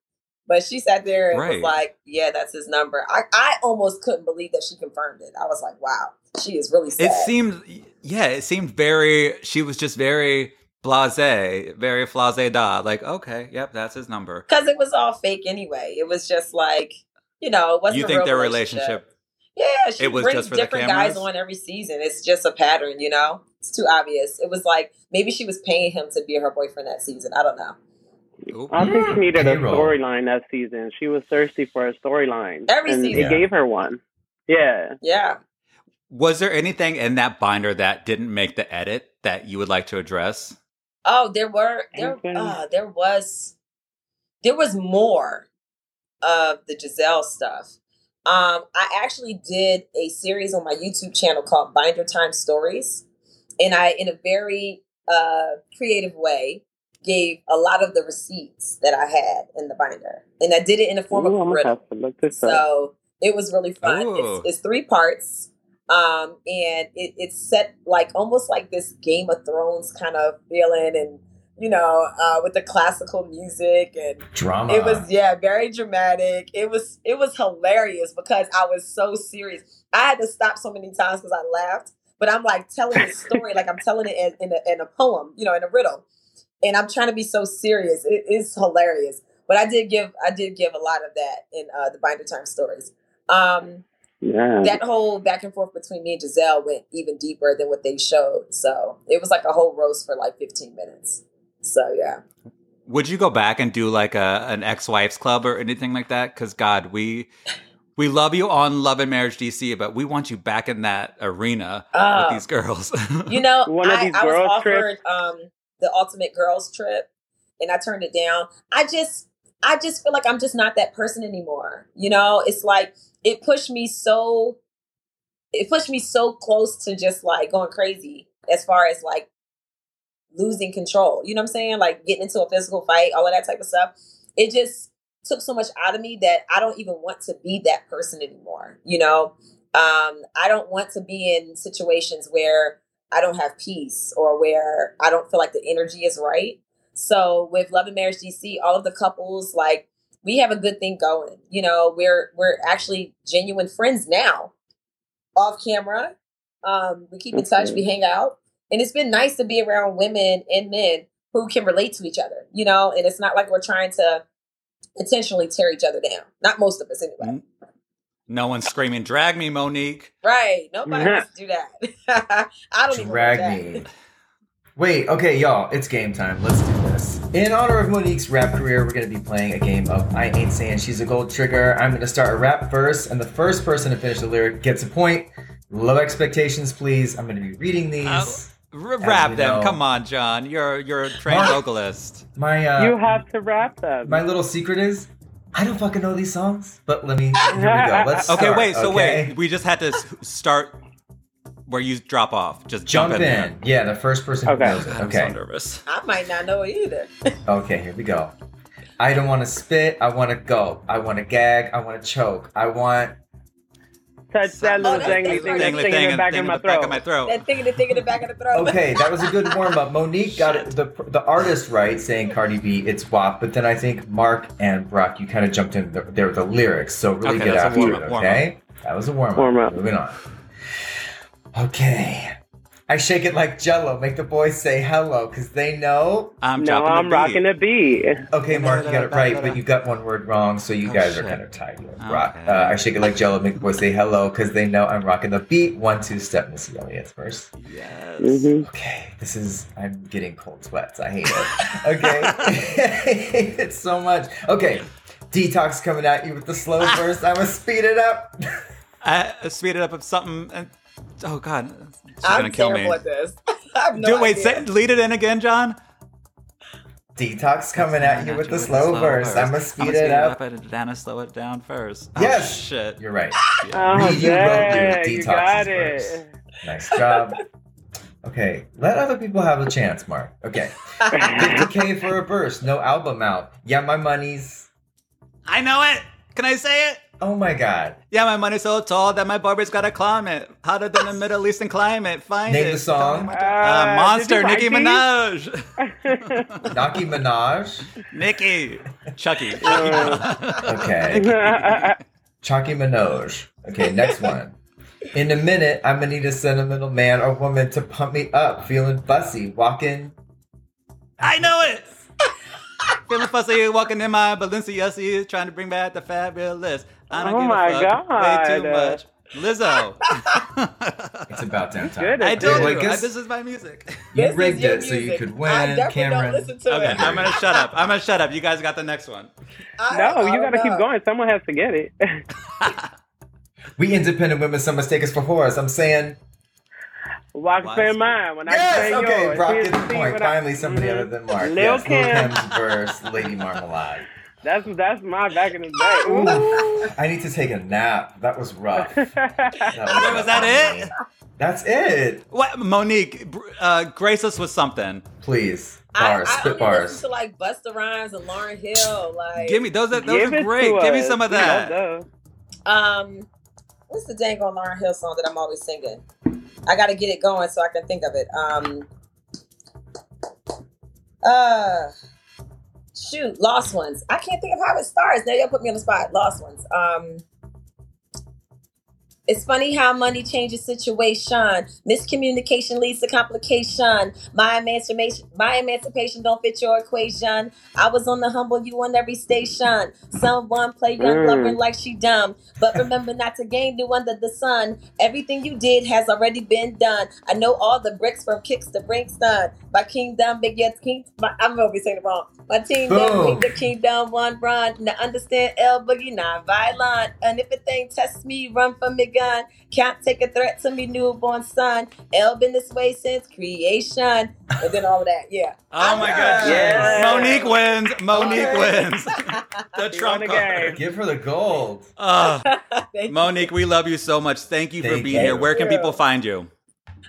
But she sat there and Right. was like, "Yeah, that's his number." I, I almost couldn't believe that she confirmed it. I was like, "Wow, she is really sad." It seemed, yeah, it seemed very. She was just very blasé, very flase da. Like, okay, yep, that's his number. because it was all fake anyway. It was just like, you know, it wasn't You a think real their relationship. relationship? Yeah, she It was brings just for different guys on every season. It's just a pattern, you know. It's too obvious. It was like maybe she was paying him to be her boyfriend that season. I don't know. Ooh. I think she needed Payroll. a storyline that season. She was thirsty for a storyline. Every and season. It gave her one. Yeah. Yeah. Was there anything in that binder that didn't make the edit that you would like to address? Oh, there were there Okay. uh, there was there was more of the Gizelle stuff. Um, I actually did a series on my YouTube channel called Binder Time Stories, and I, in a very uh, creative way, gave a lot of the receipts that I had in the binder, and I did it in the form Ooh, of a gonna riddle. have to look this up. So it was really fun. It's, it's three parts. Um, and it, it's set like almost like this Game of Thrones kind of feeling and you know, uh, with the classical music and drama. it was yeah, very dramatic. It was it was hilarious because I was so serious. I had to stop so many times because I laughed. But I'm like telling the story like I'm telling it in, in, a, in a poem, you know, in a riddle, and I'm trying to be so serious. It is hilarious. But I did give I did give a lot of that in uh, the Binder Time stories. Um, yeah. that whole back and forth between me and Gizelle went even deeper than what they showed. So it was like a whole roast for like 15 minutes. So yeah. Would you go back and do like a an ex wife's club or anything like that? Because God, we we love you on Love and Marriage DC, but we want you back in that arena Uh, with these girls. You know, One of I, these I was offered um, the ultimate girls trip, and I turned it down. I just, I just feel like I'm just not that person anymore. You know, it's like it pushed me so, it pushed me so close to just like going crazy as far as like losing control. You know what I'm saying? Like getting into a physical fight, all of that type of stuff. It just took so much out of me that I don't even want to be that person anymore. You know, um, I don't want to be in situations where I don't have peace or where I don't feel like the energy is right. So with Love and Marriage DC, all of the couples like we have a good thing going. You know, we're we're actually genuine friends now, off camera. Um, we keep in touch, we hang out, and it's been nice to be around women and men who can relate to each other. You know, and it's not like we're trying to intentionally tear each other down. Not most of us, anyway. no one's screaming, "Drag me, Monique!" Right? Nobody wants to do that. I don't even Drag me. that. Wait, okay, y'all, it's game time. Let's do this. In honor of Monique's rap career, we're gonna be playing a game of I Ain't Saying She's a Gold Trigger. I'm gonna start a rap verse, and the first person to finish the lyric gets a point. Low expectations, please. I'm gonna be reading these. Uh, R- rap them, know- come on, John. You're you're a trained What? vocalist. My uh, you have to rap them. my little secret is I don't fucking know these songs, but let me. Here we go. Let's Okay, start, wait. So okay? wait, we just had to start where you drop off. Just Jump, jump, in. there. Yeah, the first person Okay. who knows it. I'm Okay. so nervous. I might not know it either. Okay, here we go. I don't want to spit. I want to go. I want to gag. I want to choke. I want. touch that little Oh, dangly thing right. that's thing in the back of my the back throat. of my throat. That thing in the thing in the back of the throat. Okay, that was a good warm up. Monique got it, the the artist right, saying Cardi B, it's WAP. But then I think Mark and Brock, you kind of jumped in there with the lyrics. So really Okay, get after warm-up, it. warm-up. Okay, that was a warm up. Warm up. Moving on. Okay, I shake it like Jello. Make the boys say hello because they know. I'm No, I'm the rocking a beat. Okay, Mark, you got it right, but you got one word wrong, so you Oh, guys are kind of tied. here. Rock. Uh, I shake it like Jello. Make the boys say hello because they know I'm rocking the beat. One, two step, Missy Elliott's first. Yes. hmm Okay, this is I'm getting cold sweats. I hate it. Okay, I hate it so much. Okay, detox coming at you with the slow verse. I'm gonna speed it up. I I speed it up of something. And, oh God, she's I'm gonna kill me. terrible at this. I have no Do wait, idea. say, lead it in again, John. Detox coming at you with the slow verse. I'm gonna speed it up. and Dana slow it down first. Oh, Yes. shit. You're right. Oh, Read you wrote yeah, your you detoxes got verse. Nice job. Okay, let other people have a chance, Mark. Okay, 50k for a verse, no album out. Yeah, my money's. I know it. Can I say it? Oh my god. Yeah, my money's so tall that my barber's got to climb it. Hotter than the Middle Eastern climate. Find Name it. the song. Uh, Uh, Monster, did Nicki you write these? Minaj. Naki Minaj. Nicki. Chucky. Okay. Chucky Minoj. Okay, next one. In a minute, I'm gonna need a sentimental man or woman to pump me up, feeling fussy, walking. I know it. Feeling fussy, walking in my Balenciaga, trying to bring back the fabulous. I don't Oh give my a fuck. Way too much. Lizzo. It's about damn time. I told Well, I you, guess- this is my music. You This rigged your it so you music. could I win, definitely Cameron. don't listen to Okay, it. I'm gonna shut up. I'm gonna shut up. You guys got the next one. I- no, I you gotta keep going. Someone has to get it. We independent women, some mistake us for whores. I'm saying. Walk Why spend is- mine when I say spend Okay, yours. Brock Here's gets the point. when I- Finally, somebody Mhm. other than Mark. Lil yes, Lil Kim's verse, Lady Marmalade. That's that's my back in the day. Ooh. I need to take a nap. That was rough. That Wait, was that it? me. That's it. What, Monique? Uh, grace us with something. Please. I, Bars, I spit only bars. listen to like Busta Rhymes and Lauryn Hill. Like, Give me those. Are, those Give are great. to Give me some of that. those. um, what's the dang on Lauryn Hill song that I'm always singing? I got to get it going so I can think of it. Um, uh, shoot, Lost Ones. I can't think of how it starts. Now y'all put me on the spot. Lost Ones. Um. It's funny how money changes situation. Miscommunication leads to complication. My emancipation, my emancipation don't fit your equation. I was on the humble, you on every station. Someone play young Mm. lover like she dumb, but remember not to gain new under the sun. Everything you did has already been done. I know all the bricks from kicks to Brinkston. My kingdom, big yet king. My, I'm gonna be saying it wrong. My team, Boom. make the kingdom one run. Now understand L boogie, not violent. And if a thing tests me, run from me gun. Can't take a threat to me newborn son. L been this way since creation. And then all of that, yeah. Oh my god. Yeah. Monique wins. Monique Okay. wins. The won Trump the card. game. Give her the gold. Uh, Thank you. Monique, we love you so much. Thank you for being you. here. Where can people find you?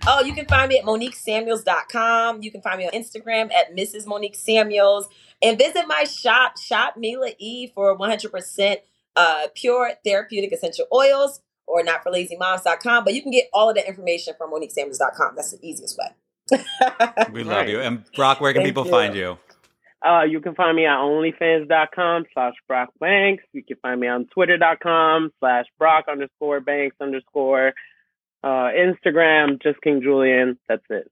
Oh, you can find me at MoniqueSamuels.com. You can find me on Instagram at Mrs. Monique Samuels. And visit my shop, Shop Mila E, for 100% uh, pure therapeutic essential oils or not for notforlazymoms.com. But you can get all of that information from MoniqueSamuels.com. That's the easiest way. We love Right. you. And Brock, where can Thank people you. find you? Uh, you can find me at onlyfans.com slash Brock Banks. You can find me on twitter.com slash Brock underscore Banks underscore uh, Instagram, just King Julian. That's it.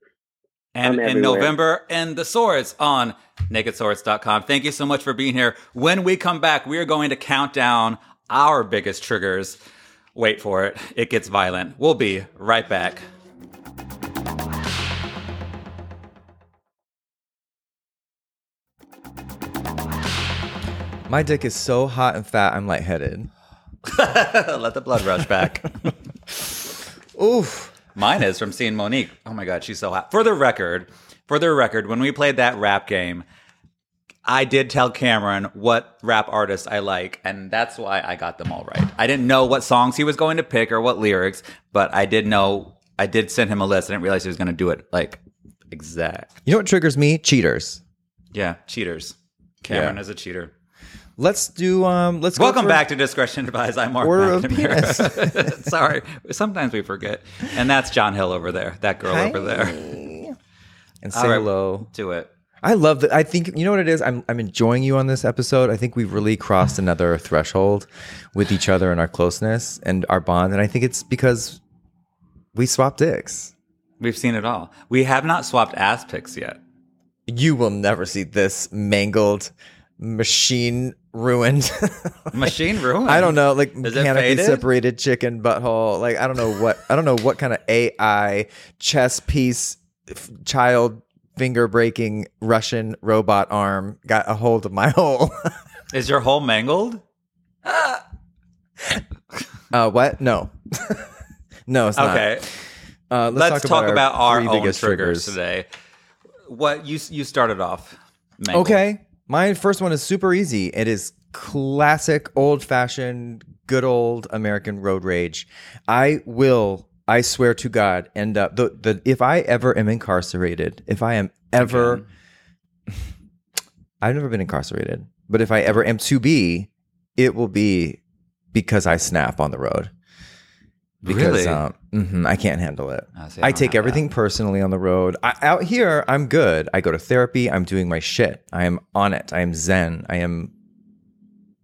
And in. November, and the swords on nakedswords.com. Thank you so much for being here. When we come back, we are going to count down our biggest triggers. Wait for it. It gets violent. We'll be right back. My dick is so hot and fat, I'm lightheaded. Let the blood rush back. Oof. Mine is from seeing Monique. Oh my god, she's so hot. For the record, for the record, when we played that rap game, I did tell Cameron what rap artists I like, and that's why I got them all right. I didn't know what songs he was going to pick or what lyrics, but I did know. I did send him a list. I didn't realize he was going to do it like exact. You know what triggers me? Cheaters. Yeah, cheaters. Cameron Yeah. is a cheater. Let's do. Um, let's go Welcome back to Discretion Advised. I'm Mark Order McNamara. Sorry, sometimes we forget, and that's John Hill over there. That girl over there. and say right. hello. Do it. I love that. I think you know what it is. I'm I'm enjoying you on this episode. I think we've really crossed another threshold with each other and our closeness and our bond. And I think it's because we swapped dicks. We've seen it all. We have not swapped ass pics yet. You will never see this mangled, machine ruined. Machine ruined. I don't know, like it mechanically separated chicken butthole. Like I don't know what I don't know what kind of AI chess piece f- child finger breaking Russian robot arm got a hold of my hole. Is your hole mangled? uh, what? No, no, it's not. Okay. Uh, Let's, talk, about, our, three own biggest triggers, today. What you you started off? mangled. Okay, my first one is super easy. It is classic, old fashioned, good old American road rage. I will, I swear to God, end up the the if I ever am incarcerated, if I am ever, I've never been incarcerated, but if I ever am to be, it will be because I snap on the road. Because Really? um, mhm, I can't handle it. Oh, see, I I take everything personally on the road. I, out here, I'm good. I go to therapy. I'm doing my shit. I am on it. I am zen. I am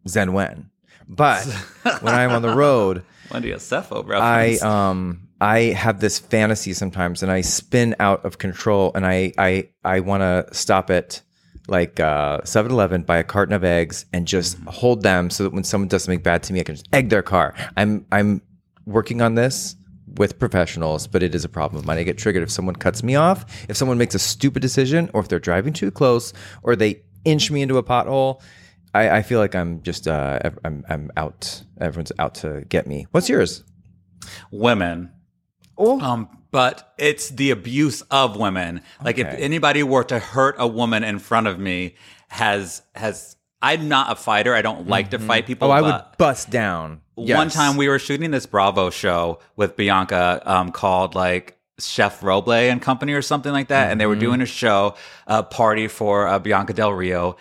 zen when. But when I'm on the road, Wendy a Cepho I reference. um I have this fantasy sometimes, and I spin out of control, and I I I want to stop at like uh 7-Eleven, buy a carton of eggs, and just hold them so that when someone does something bad to me, I can just egg their car. I'm I'm working on this with professionals, but it is a problem of mine. I get triggered if someone cuts me off, if someone makes a stupid decision, or if they're driving too close, or they inch me into a pothole. I, I feel like I'm just uh, I'm I'm out. Everyone's out to get me. What's yours? women. Oh, Um, but it's the abuse of women. Like if anybody were to hurt a woman in front of me, has has I'm not a fighter. I don't like to fight people. oh, I would bust down. Yes. One time we were shooting this Bravo show with Bianca um, called like Chef Roble and Company or something like that. And they were doing a show, a party for uh, Bianca Del Rio.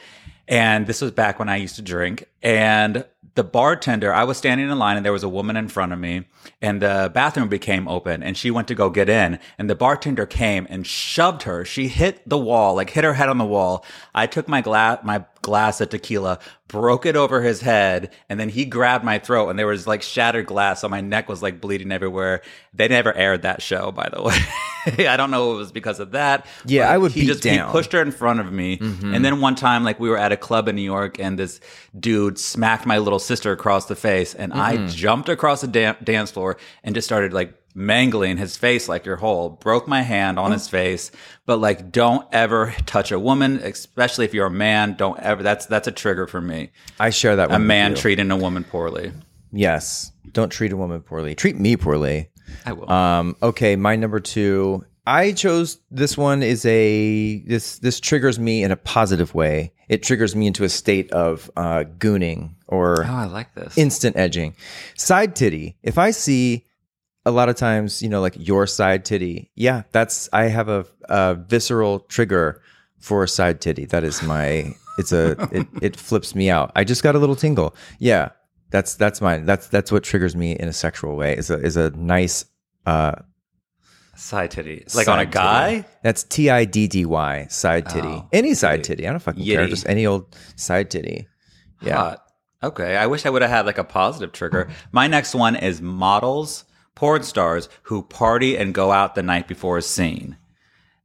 And this was back when I used to drink. And the bartender, I was standing in line and there was a woman in front of me and the bathroom became open and she went to go get in and the bartender came and shoved her. She hit the wall, like hit her head on the wall. I took my glass, my glass of tequila, broke it over his head and then he grabbed my throat and there was like shattered glass. So my neck was like bleeding everywhere. They never aired that show, by the way. I don't know if it was because of that. Yeah, I would he beat just down. he pushed her in front of me. Mm-hmm. And then one time, like we were at a club in New York, and this dude smacked my little sister across the face, and I jumped across the dan- dance floor and just started like mangling his face like your whole broke my hand on his face but like don't ever touch a woman especially if you're a man don't ever that's that's a trigger for me I share that. With a man treating a woman poorly Yes, don't treat a woman poorly. Treat me poorly. i will Um, okay, my number two. I chose this one is a this this triggers me in a positive way. It triggers me into a state of uh, gooning or oh i like this instant edging. Side titty. If I see a lot of times, you know, like your side titty, yeah, that's I have a, a visceral trigger for a side titty. That is my. It's a. It, it flips me out. I just got a little tingle. Yeah, that's that's mine. That's that's what triggers me in a sexual way. Is a is a nice. uh side titty like on a guy titty. That's T I D D Y side titty. Oh, any side titty. titty. I don't fucking care. Just any old side titty. Yeah. Hot. Okay. I wish I would have had like a positive trigger. My next one is models, porn stars who party and go out the night before a scene.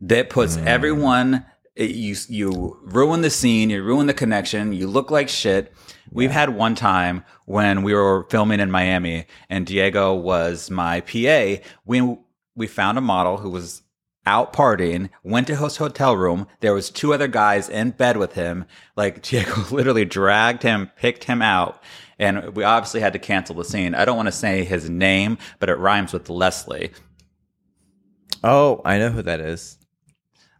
That puts Mm. everyone you you ruin the scene, you ruin the connection, you look like shit. We've had one time when we were filming in Miami and Diego was my PA. We we found a model who was out partying, went to his hotel room. There was two other guys in bed with him. Like Diego literally dragged him, picked him out, and we obviously had to cancel the scene. I don't want to say his name, but it rhymes with Leslie. Oh, I know who that is.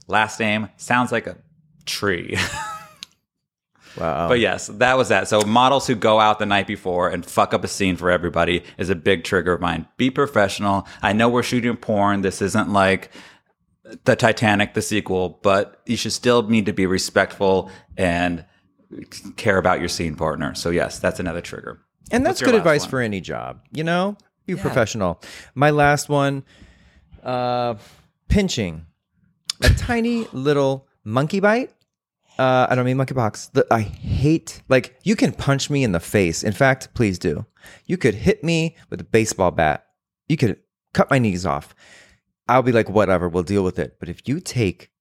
Last name sounds like a tree. Wow. But yes, that was that. So models who go out the night before and fuck up a scene for everybody is a big trigger of mine. Be professional. I know we're shooting porn. This isn't like the Titanic, the sequel, but you should still need to be respectful and care about your scene partner. So yes, that's another trigger. And that's good advice one? for any job, you know? Be professional. My last one uh pinching. A tiny little monkey bite. Uh I don't mean monkeypox. The, I hate like you can punch me in the face. In fact, please do. You could hit me with a baseball bat. You could cut my knees off. I'll be like whatever, we'll deal with it. But if you take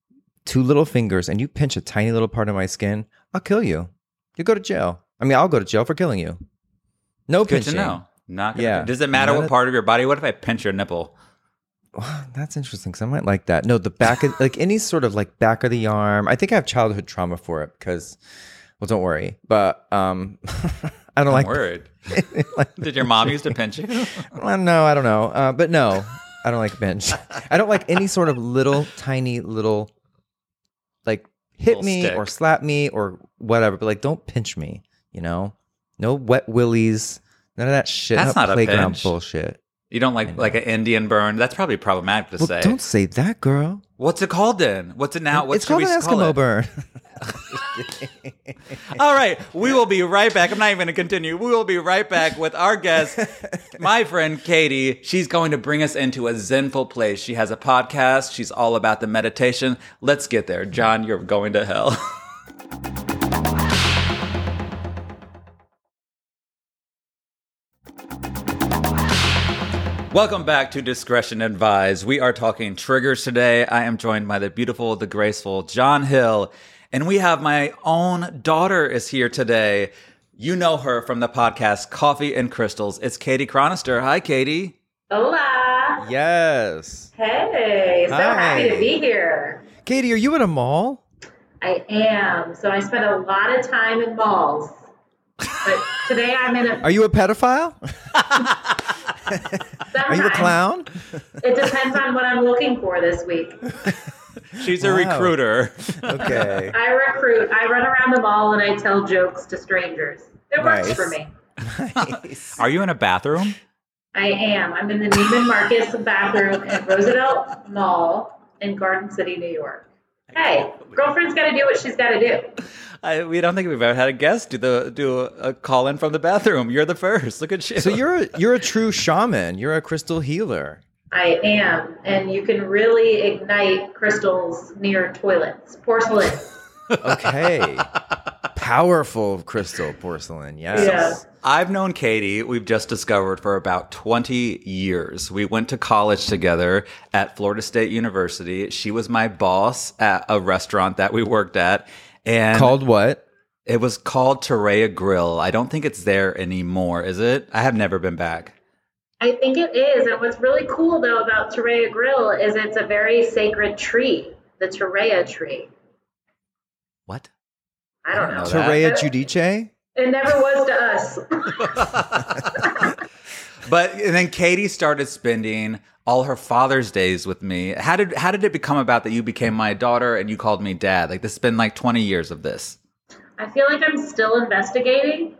two little fingers and you pinch a tiny little part of my skin, I'll kill you. You go to jail. I mean, I'll go to jail for killing you. No Good pinching. to know. Not gonna, Yeah. Does it matter None what of- part of your body? What if I pinch your nipple? That's interesting because I might like that. No, the back of like any sort of like back of the arm. I think I have childhood trauma for it because, well, don't worry. But um, I don't I'm like. worried. Did your mom used to pinch you? Well, no, I don't know. Uh, but no, I don't like pinch. I don't like any sort of little tiny little, like hit me stick. or slap me or whatever. But like, don't pinch me. You know, no wet willies. None of that shit. That's no not a playground bullshit. You don't like like an Indian burn? That's probably problematic to Well, say. don't say that, girl. What's it called then? What's it now? What it's called we an call Eskimo it? burn. All right, we will be right back. I'm not even going to continue. We will be right back with our guest, my friend Kadie. She's going to bring us into a zenful place. She has a podcast. She's all about the meditation. Let's get there. John, you're going to hell. Welcome back to Discretion Advised. We are talking triggers today. I am joined by the beautiful, the graceful John Hill, and we have my own daughter is here today. You know her from the podcast Coffee and Crystals. It's Kadie Chronister. Hi, Kadie. Hola. yes. Hey, so Hi. happy to be here. Kadie, are you at a mall? I am. So I spend a lot of time in malls. But today I'm in a. Are you a pedophile? Are you a clown? It depends on what I'm looking for this week. She's a Wow. recruiter. Okay. I recruit. I run around the mall and I tell jokes to strangers. It works Nice. for me. Nice. Are you in a bathroom? I am. I'm in the Neiman Marcus bathroom at Roosevelt Mall in Garden City, New York. Hey, girlfriend's got to do what she's got to do. I, we don't think we've ever had a guest do the do a, a call in from the bathroom. You're the first. Look at you. So you're a, you're a true shaman. You're a crystal healer. I am, and you can really ignite crystals near toilets. Porcelain. Okay. Powerful crystal porcelain. Yes. Yeah. I've known Kadie, we've just discovered, for about 20 years. We went to college together at Florida State University. She was my boss at a restaurant that we worked at. And Called what? it was called Torreya Grill. I don't think it's there anymore, is it? I have never been back. I think it is, and what's really cool though about Torreya Grill is it's a very sacred tree, the Torreya tree. What? I don't know. know that. Torreya Judice? It never was to us. But and then Kadie started spending all her Father's days with me. How did how did it become about that you became my daughter and you called me dad? Like this has been like 20 years of this. I feel like I'm still investigating,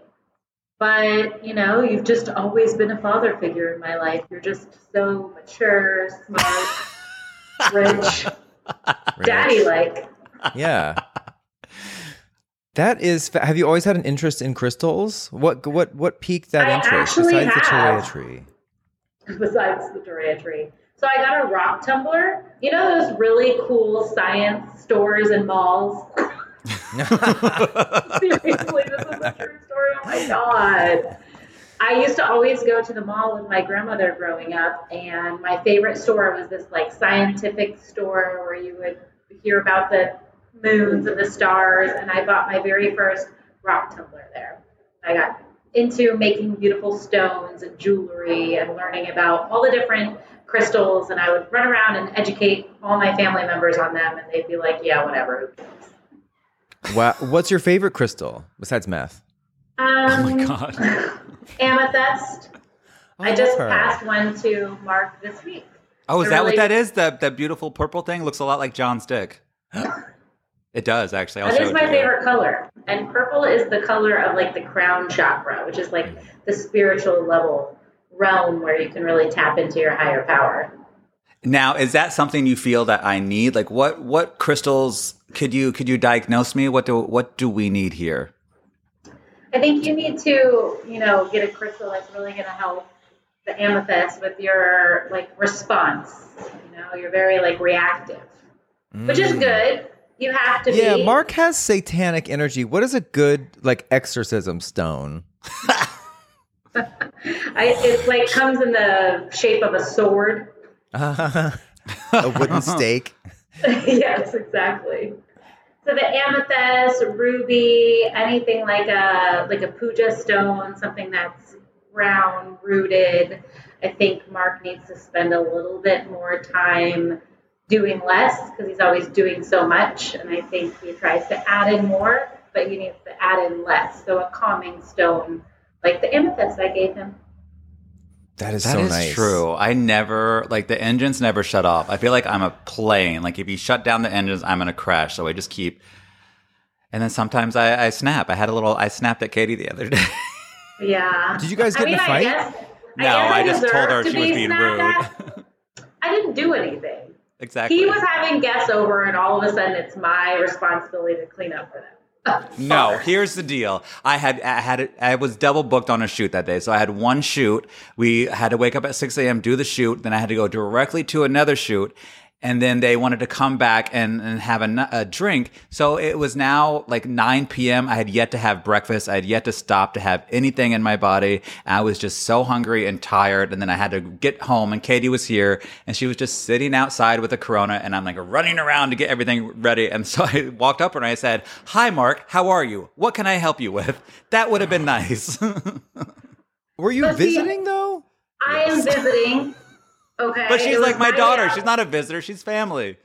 but you know, you've just always been a father figure in my life. You're just so mature, smart, rich, daddy like. Yeah. That is. fa- Have you always had an interest in crystals? What what what piqued that I interest besides the have. Torreya tree? besides the Doria tree. So I got a rock tumbler. You know those really cool science stores and malls? Seriously, this is a true story. Oh my god. I used to always go to the mall with my grandmother growing up, and my favorite store was this like scientific store where you would hear about the moons and the stars. And I bought my very first rock tumbler there. I got into making beautiful stones and jewelry and learning about all the different crystals. And I would run around and educate all my family members on them, and they'd be like, "Yeah, whatever." Wow. What's your favorite crystal besides meth? Um, Oh my god. amethyst. I love just her. passed one to Mark this week. Oh, is They're that what that is? That that beautiful purple thing looks a lot like John's dick. it does actually. I'll That is my to you. favorite color. And purple is the color of like the crown chakra, which is like mm. the spiritual level realm where you can really tap into your higher power. Now, is that something you feel that I need? Like, what what crystals could you could you diagnose me? What do what do we need here? I think you need to, you know, get a crystal that's really going to help the amethyst with your like response. You know, you're very like reactive, which is mm. good. You have to. Yeah, be. Mark has satanic energy. What is a good like exorcism stone? I, it like comes in the shape of a sword. a wooden stake. yes, exactly. So the amethyst, ruby, anything like a like a puja stone, something that's ground rooted. I think Mark needs to spend a little bit more time doing less because he's always doing so much, and I think he tries to add in more, but he needs to add in less. So a calming stone, like the amethyst I gave him. That is That so is nice. true. I never like the engines never shut off. I feel like I'm a plane. Like if you shut down the engines, I'm gonna crash. So I just keep. And then sometimes I, I snap. I had a little. I snapped at Kadie the other day. Yeah. Did you guys get I mean, in a I fight? guess, No, guess I just told her to she was being rude. at. I didn't do anything. Exactly. He was having guests over, and all of a sudden, it's my responsibility to clean up for them. No, here's the deal. I had I had I was double booked on a shoot that day, so I had one shoot. We had to wake up at six a.m. do the shoot, then I had to go directly to another shoot, and then they wanted to come back and, and have a drink. So it was now like nine p.m. I had yet to have breakfast. I had yet to stop to have anything in my body. I was just so hungry and tired, and then I had to get home. And Kadie was here, and she was just sitting outside with a Corona, and I'm like running around to get everything ready. And so I walked up and I said, "Hi, Mark. How are you? What can I help you with?" That would have been nice. Were you But see- visiting though? I am visiting. Okay. but she's like my daughter. She's not a visitor. She's family.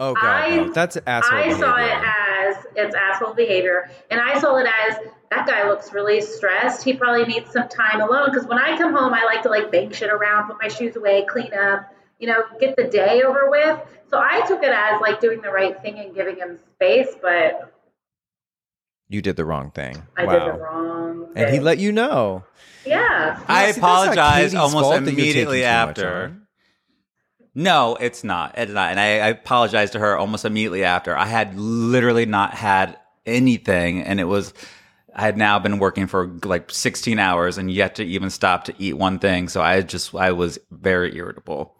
Oh god, I- no. That's asshole. I saw it as it's asshole behavior, and I saw it as that guy looks really stressed. He probably needs some time alone. Because when I come home, I like to like bang shit around, put my shoes away, clean up, you know, get the day over with. So I took it as like doing the right thing and giving him space, but You did the wrong thing. I wow. did the wrong. And he let you know. Yeah. I See, that's apologized almost fault that you're taking immediately after. No, it's not. It's not. And I, I apologized to her almost immediately after. I had literally not had anything, and it was. I had now been working for like 16 hours and yet to even stop to eat one thing. So I just, I was very irritable.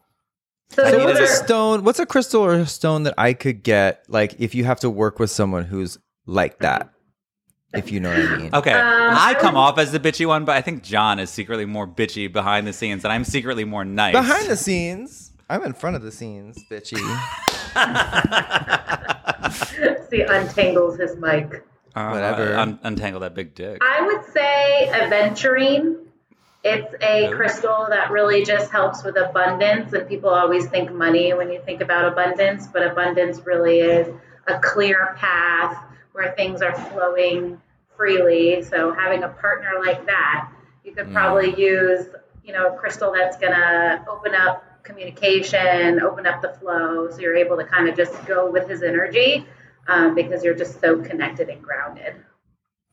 So, I So what's a stone? What's a crystal or a stone that I could get? Like if you have to work with someone who's like that, if you know what I mean. Okay, Um, I I come off as the bitchy one, but I think John is secretly more bitchy behind the scenes, and I'm secretly more nice. Behind the scenes, I'm in front of the scenes, bitchy. see, untangles his mic. Uh, Whatever. un- untangle that big dick. I would say aventurine. It's a Oh. crystal that really just helps with abundance, and people always think money when you think about abundance, but abundance really is a clear path where things are flowing freely. So having a partner like that, you could Mm. probably use, you know, a crystal that's gonna open up communication, open up the flow, so you're able to kind of just go with his energy um, because you're just so connected and grounded.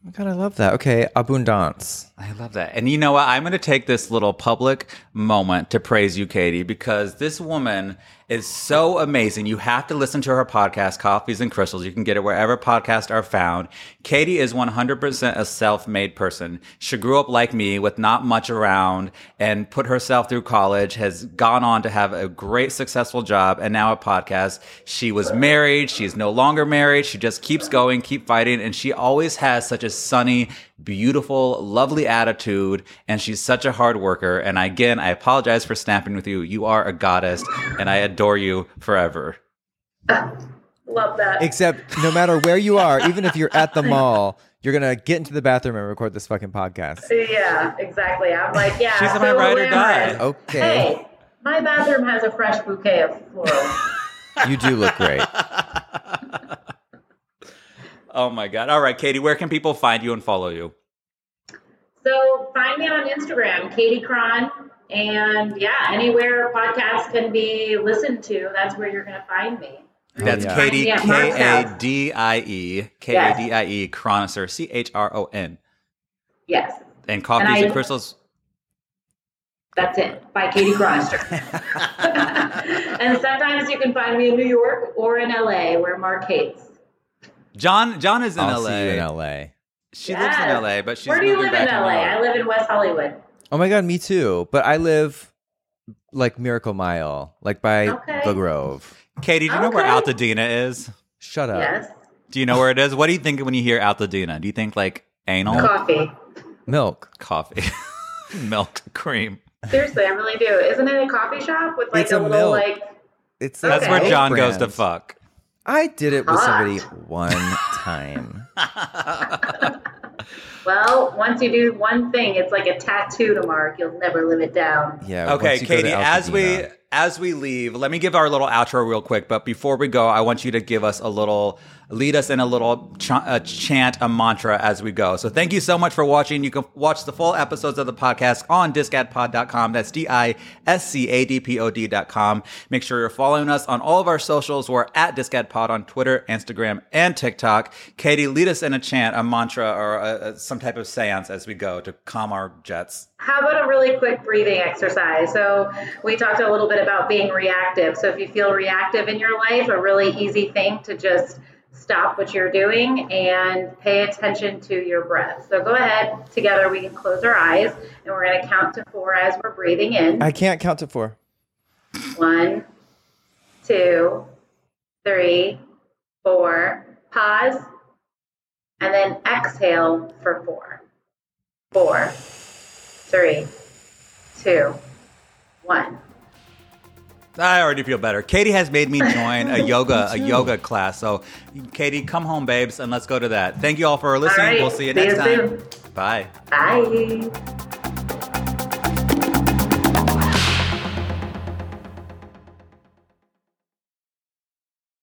Oh God, I love that. Okay, abundance. I love that. And you know what? I'm going to take this little public moment to praise you, Kadie, because this woman is so amazing. You have to listen to her podcast, Coffees and Crystals. You can get it wherever podcasts are found. Kadie is 100% a self-made person. She grew up like me with not much around and put herself through college, has gone on to have a great successful job and now a podcast. She was married. She's no longer married. She just keeps going, keep fighting. And she always has such a sunny, beautiful, lovely attitude. And she's such a hard worker. And again, I apologize for snapping with you. You are a goddess and I adore you forever. Love that. Except no matter where you are, even if you're at the mall, you're gonna get into the bathroom and record this fucking podcast. Yeah, exactly. I'm like, yeah. She's so my ride or glamorous. die. Okay, Hey, my bathroom has a fresh bouquet of floral. you do look great. Oh my God. All right, Kadie, where can people find you and follow you? so find me on Instagram, Kadie Cron. And yeah, anywhere podcasts can be listened to, that's where you're going to find me. Oh, that's yeah. Kadie, K A D I E, K A D I E, K Mark's A house. D I K A D I Chronister, C H R O N. Yes, And Coffees And and, Crystals. that's it by Kadie Chronister. and sometimes you can find me in New York or in LA where Mark hates. John John is in I'll LA. see you in LA. She lives in LA, but she's Where do you moving live in back to LA? New I live in West Hollywood. Oh my god, me too. But I live like Miracle Mile, like by Okay. the Grove. Kadie, do you know where Okay. Altadena is? Shut up. Yes. Do you know where it is? What do you think when you hear Altadena? Do you think like anal, Coffee. Milk. coffee, milk, cream? Seriously, I really do. Isn't it a coffee shop with like It's a, a little milk. like It's That's where milk John goes to fuck. I did it with somebody one time. well, once you do one thing, it's like a tattoo to mark. You'll never live it down. Yeah. Okay, once you go to Kadie, as we as we leave, let me give our little outro real quick. But before we go, I want you to give us a little, lead us in a little ch- a chant, a mantra as we go. So thank you so much for watching. You can watch the full episodes of the podcast on discadpod.com. That's D I S C A D P O D.com. Make sure you're following us on all of our socials. We're at discadpod on Twitter, Instagram, and TikTok. Kadie, lead us in a chant, a mantra, or a, a, some type of seance as we go to calm our jets. How about a really quick breathing exercise? So, we talked a little bit about being reactive. So, if you feel reactive in your life, a really easy thing to just stop what you're doing and pay attention to your breath. So, go ahead, together we can close our eyes and we're going to count to four as we're breathing in. I can't count to four. One, two, three, four. Pause. And then exhale for four. Four, three, two, one. I already feel better. Kadie has made me join a yoga a yoga class. So, Kadie, come home, babes, and let's go to that. Thank you all for listening. All right, We'll see you see next you time. soon. Bye. Bye.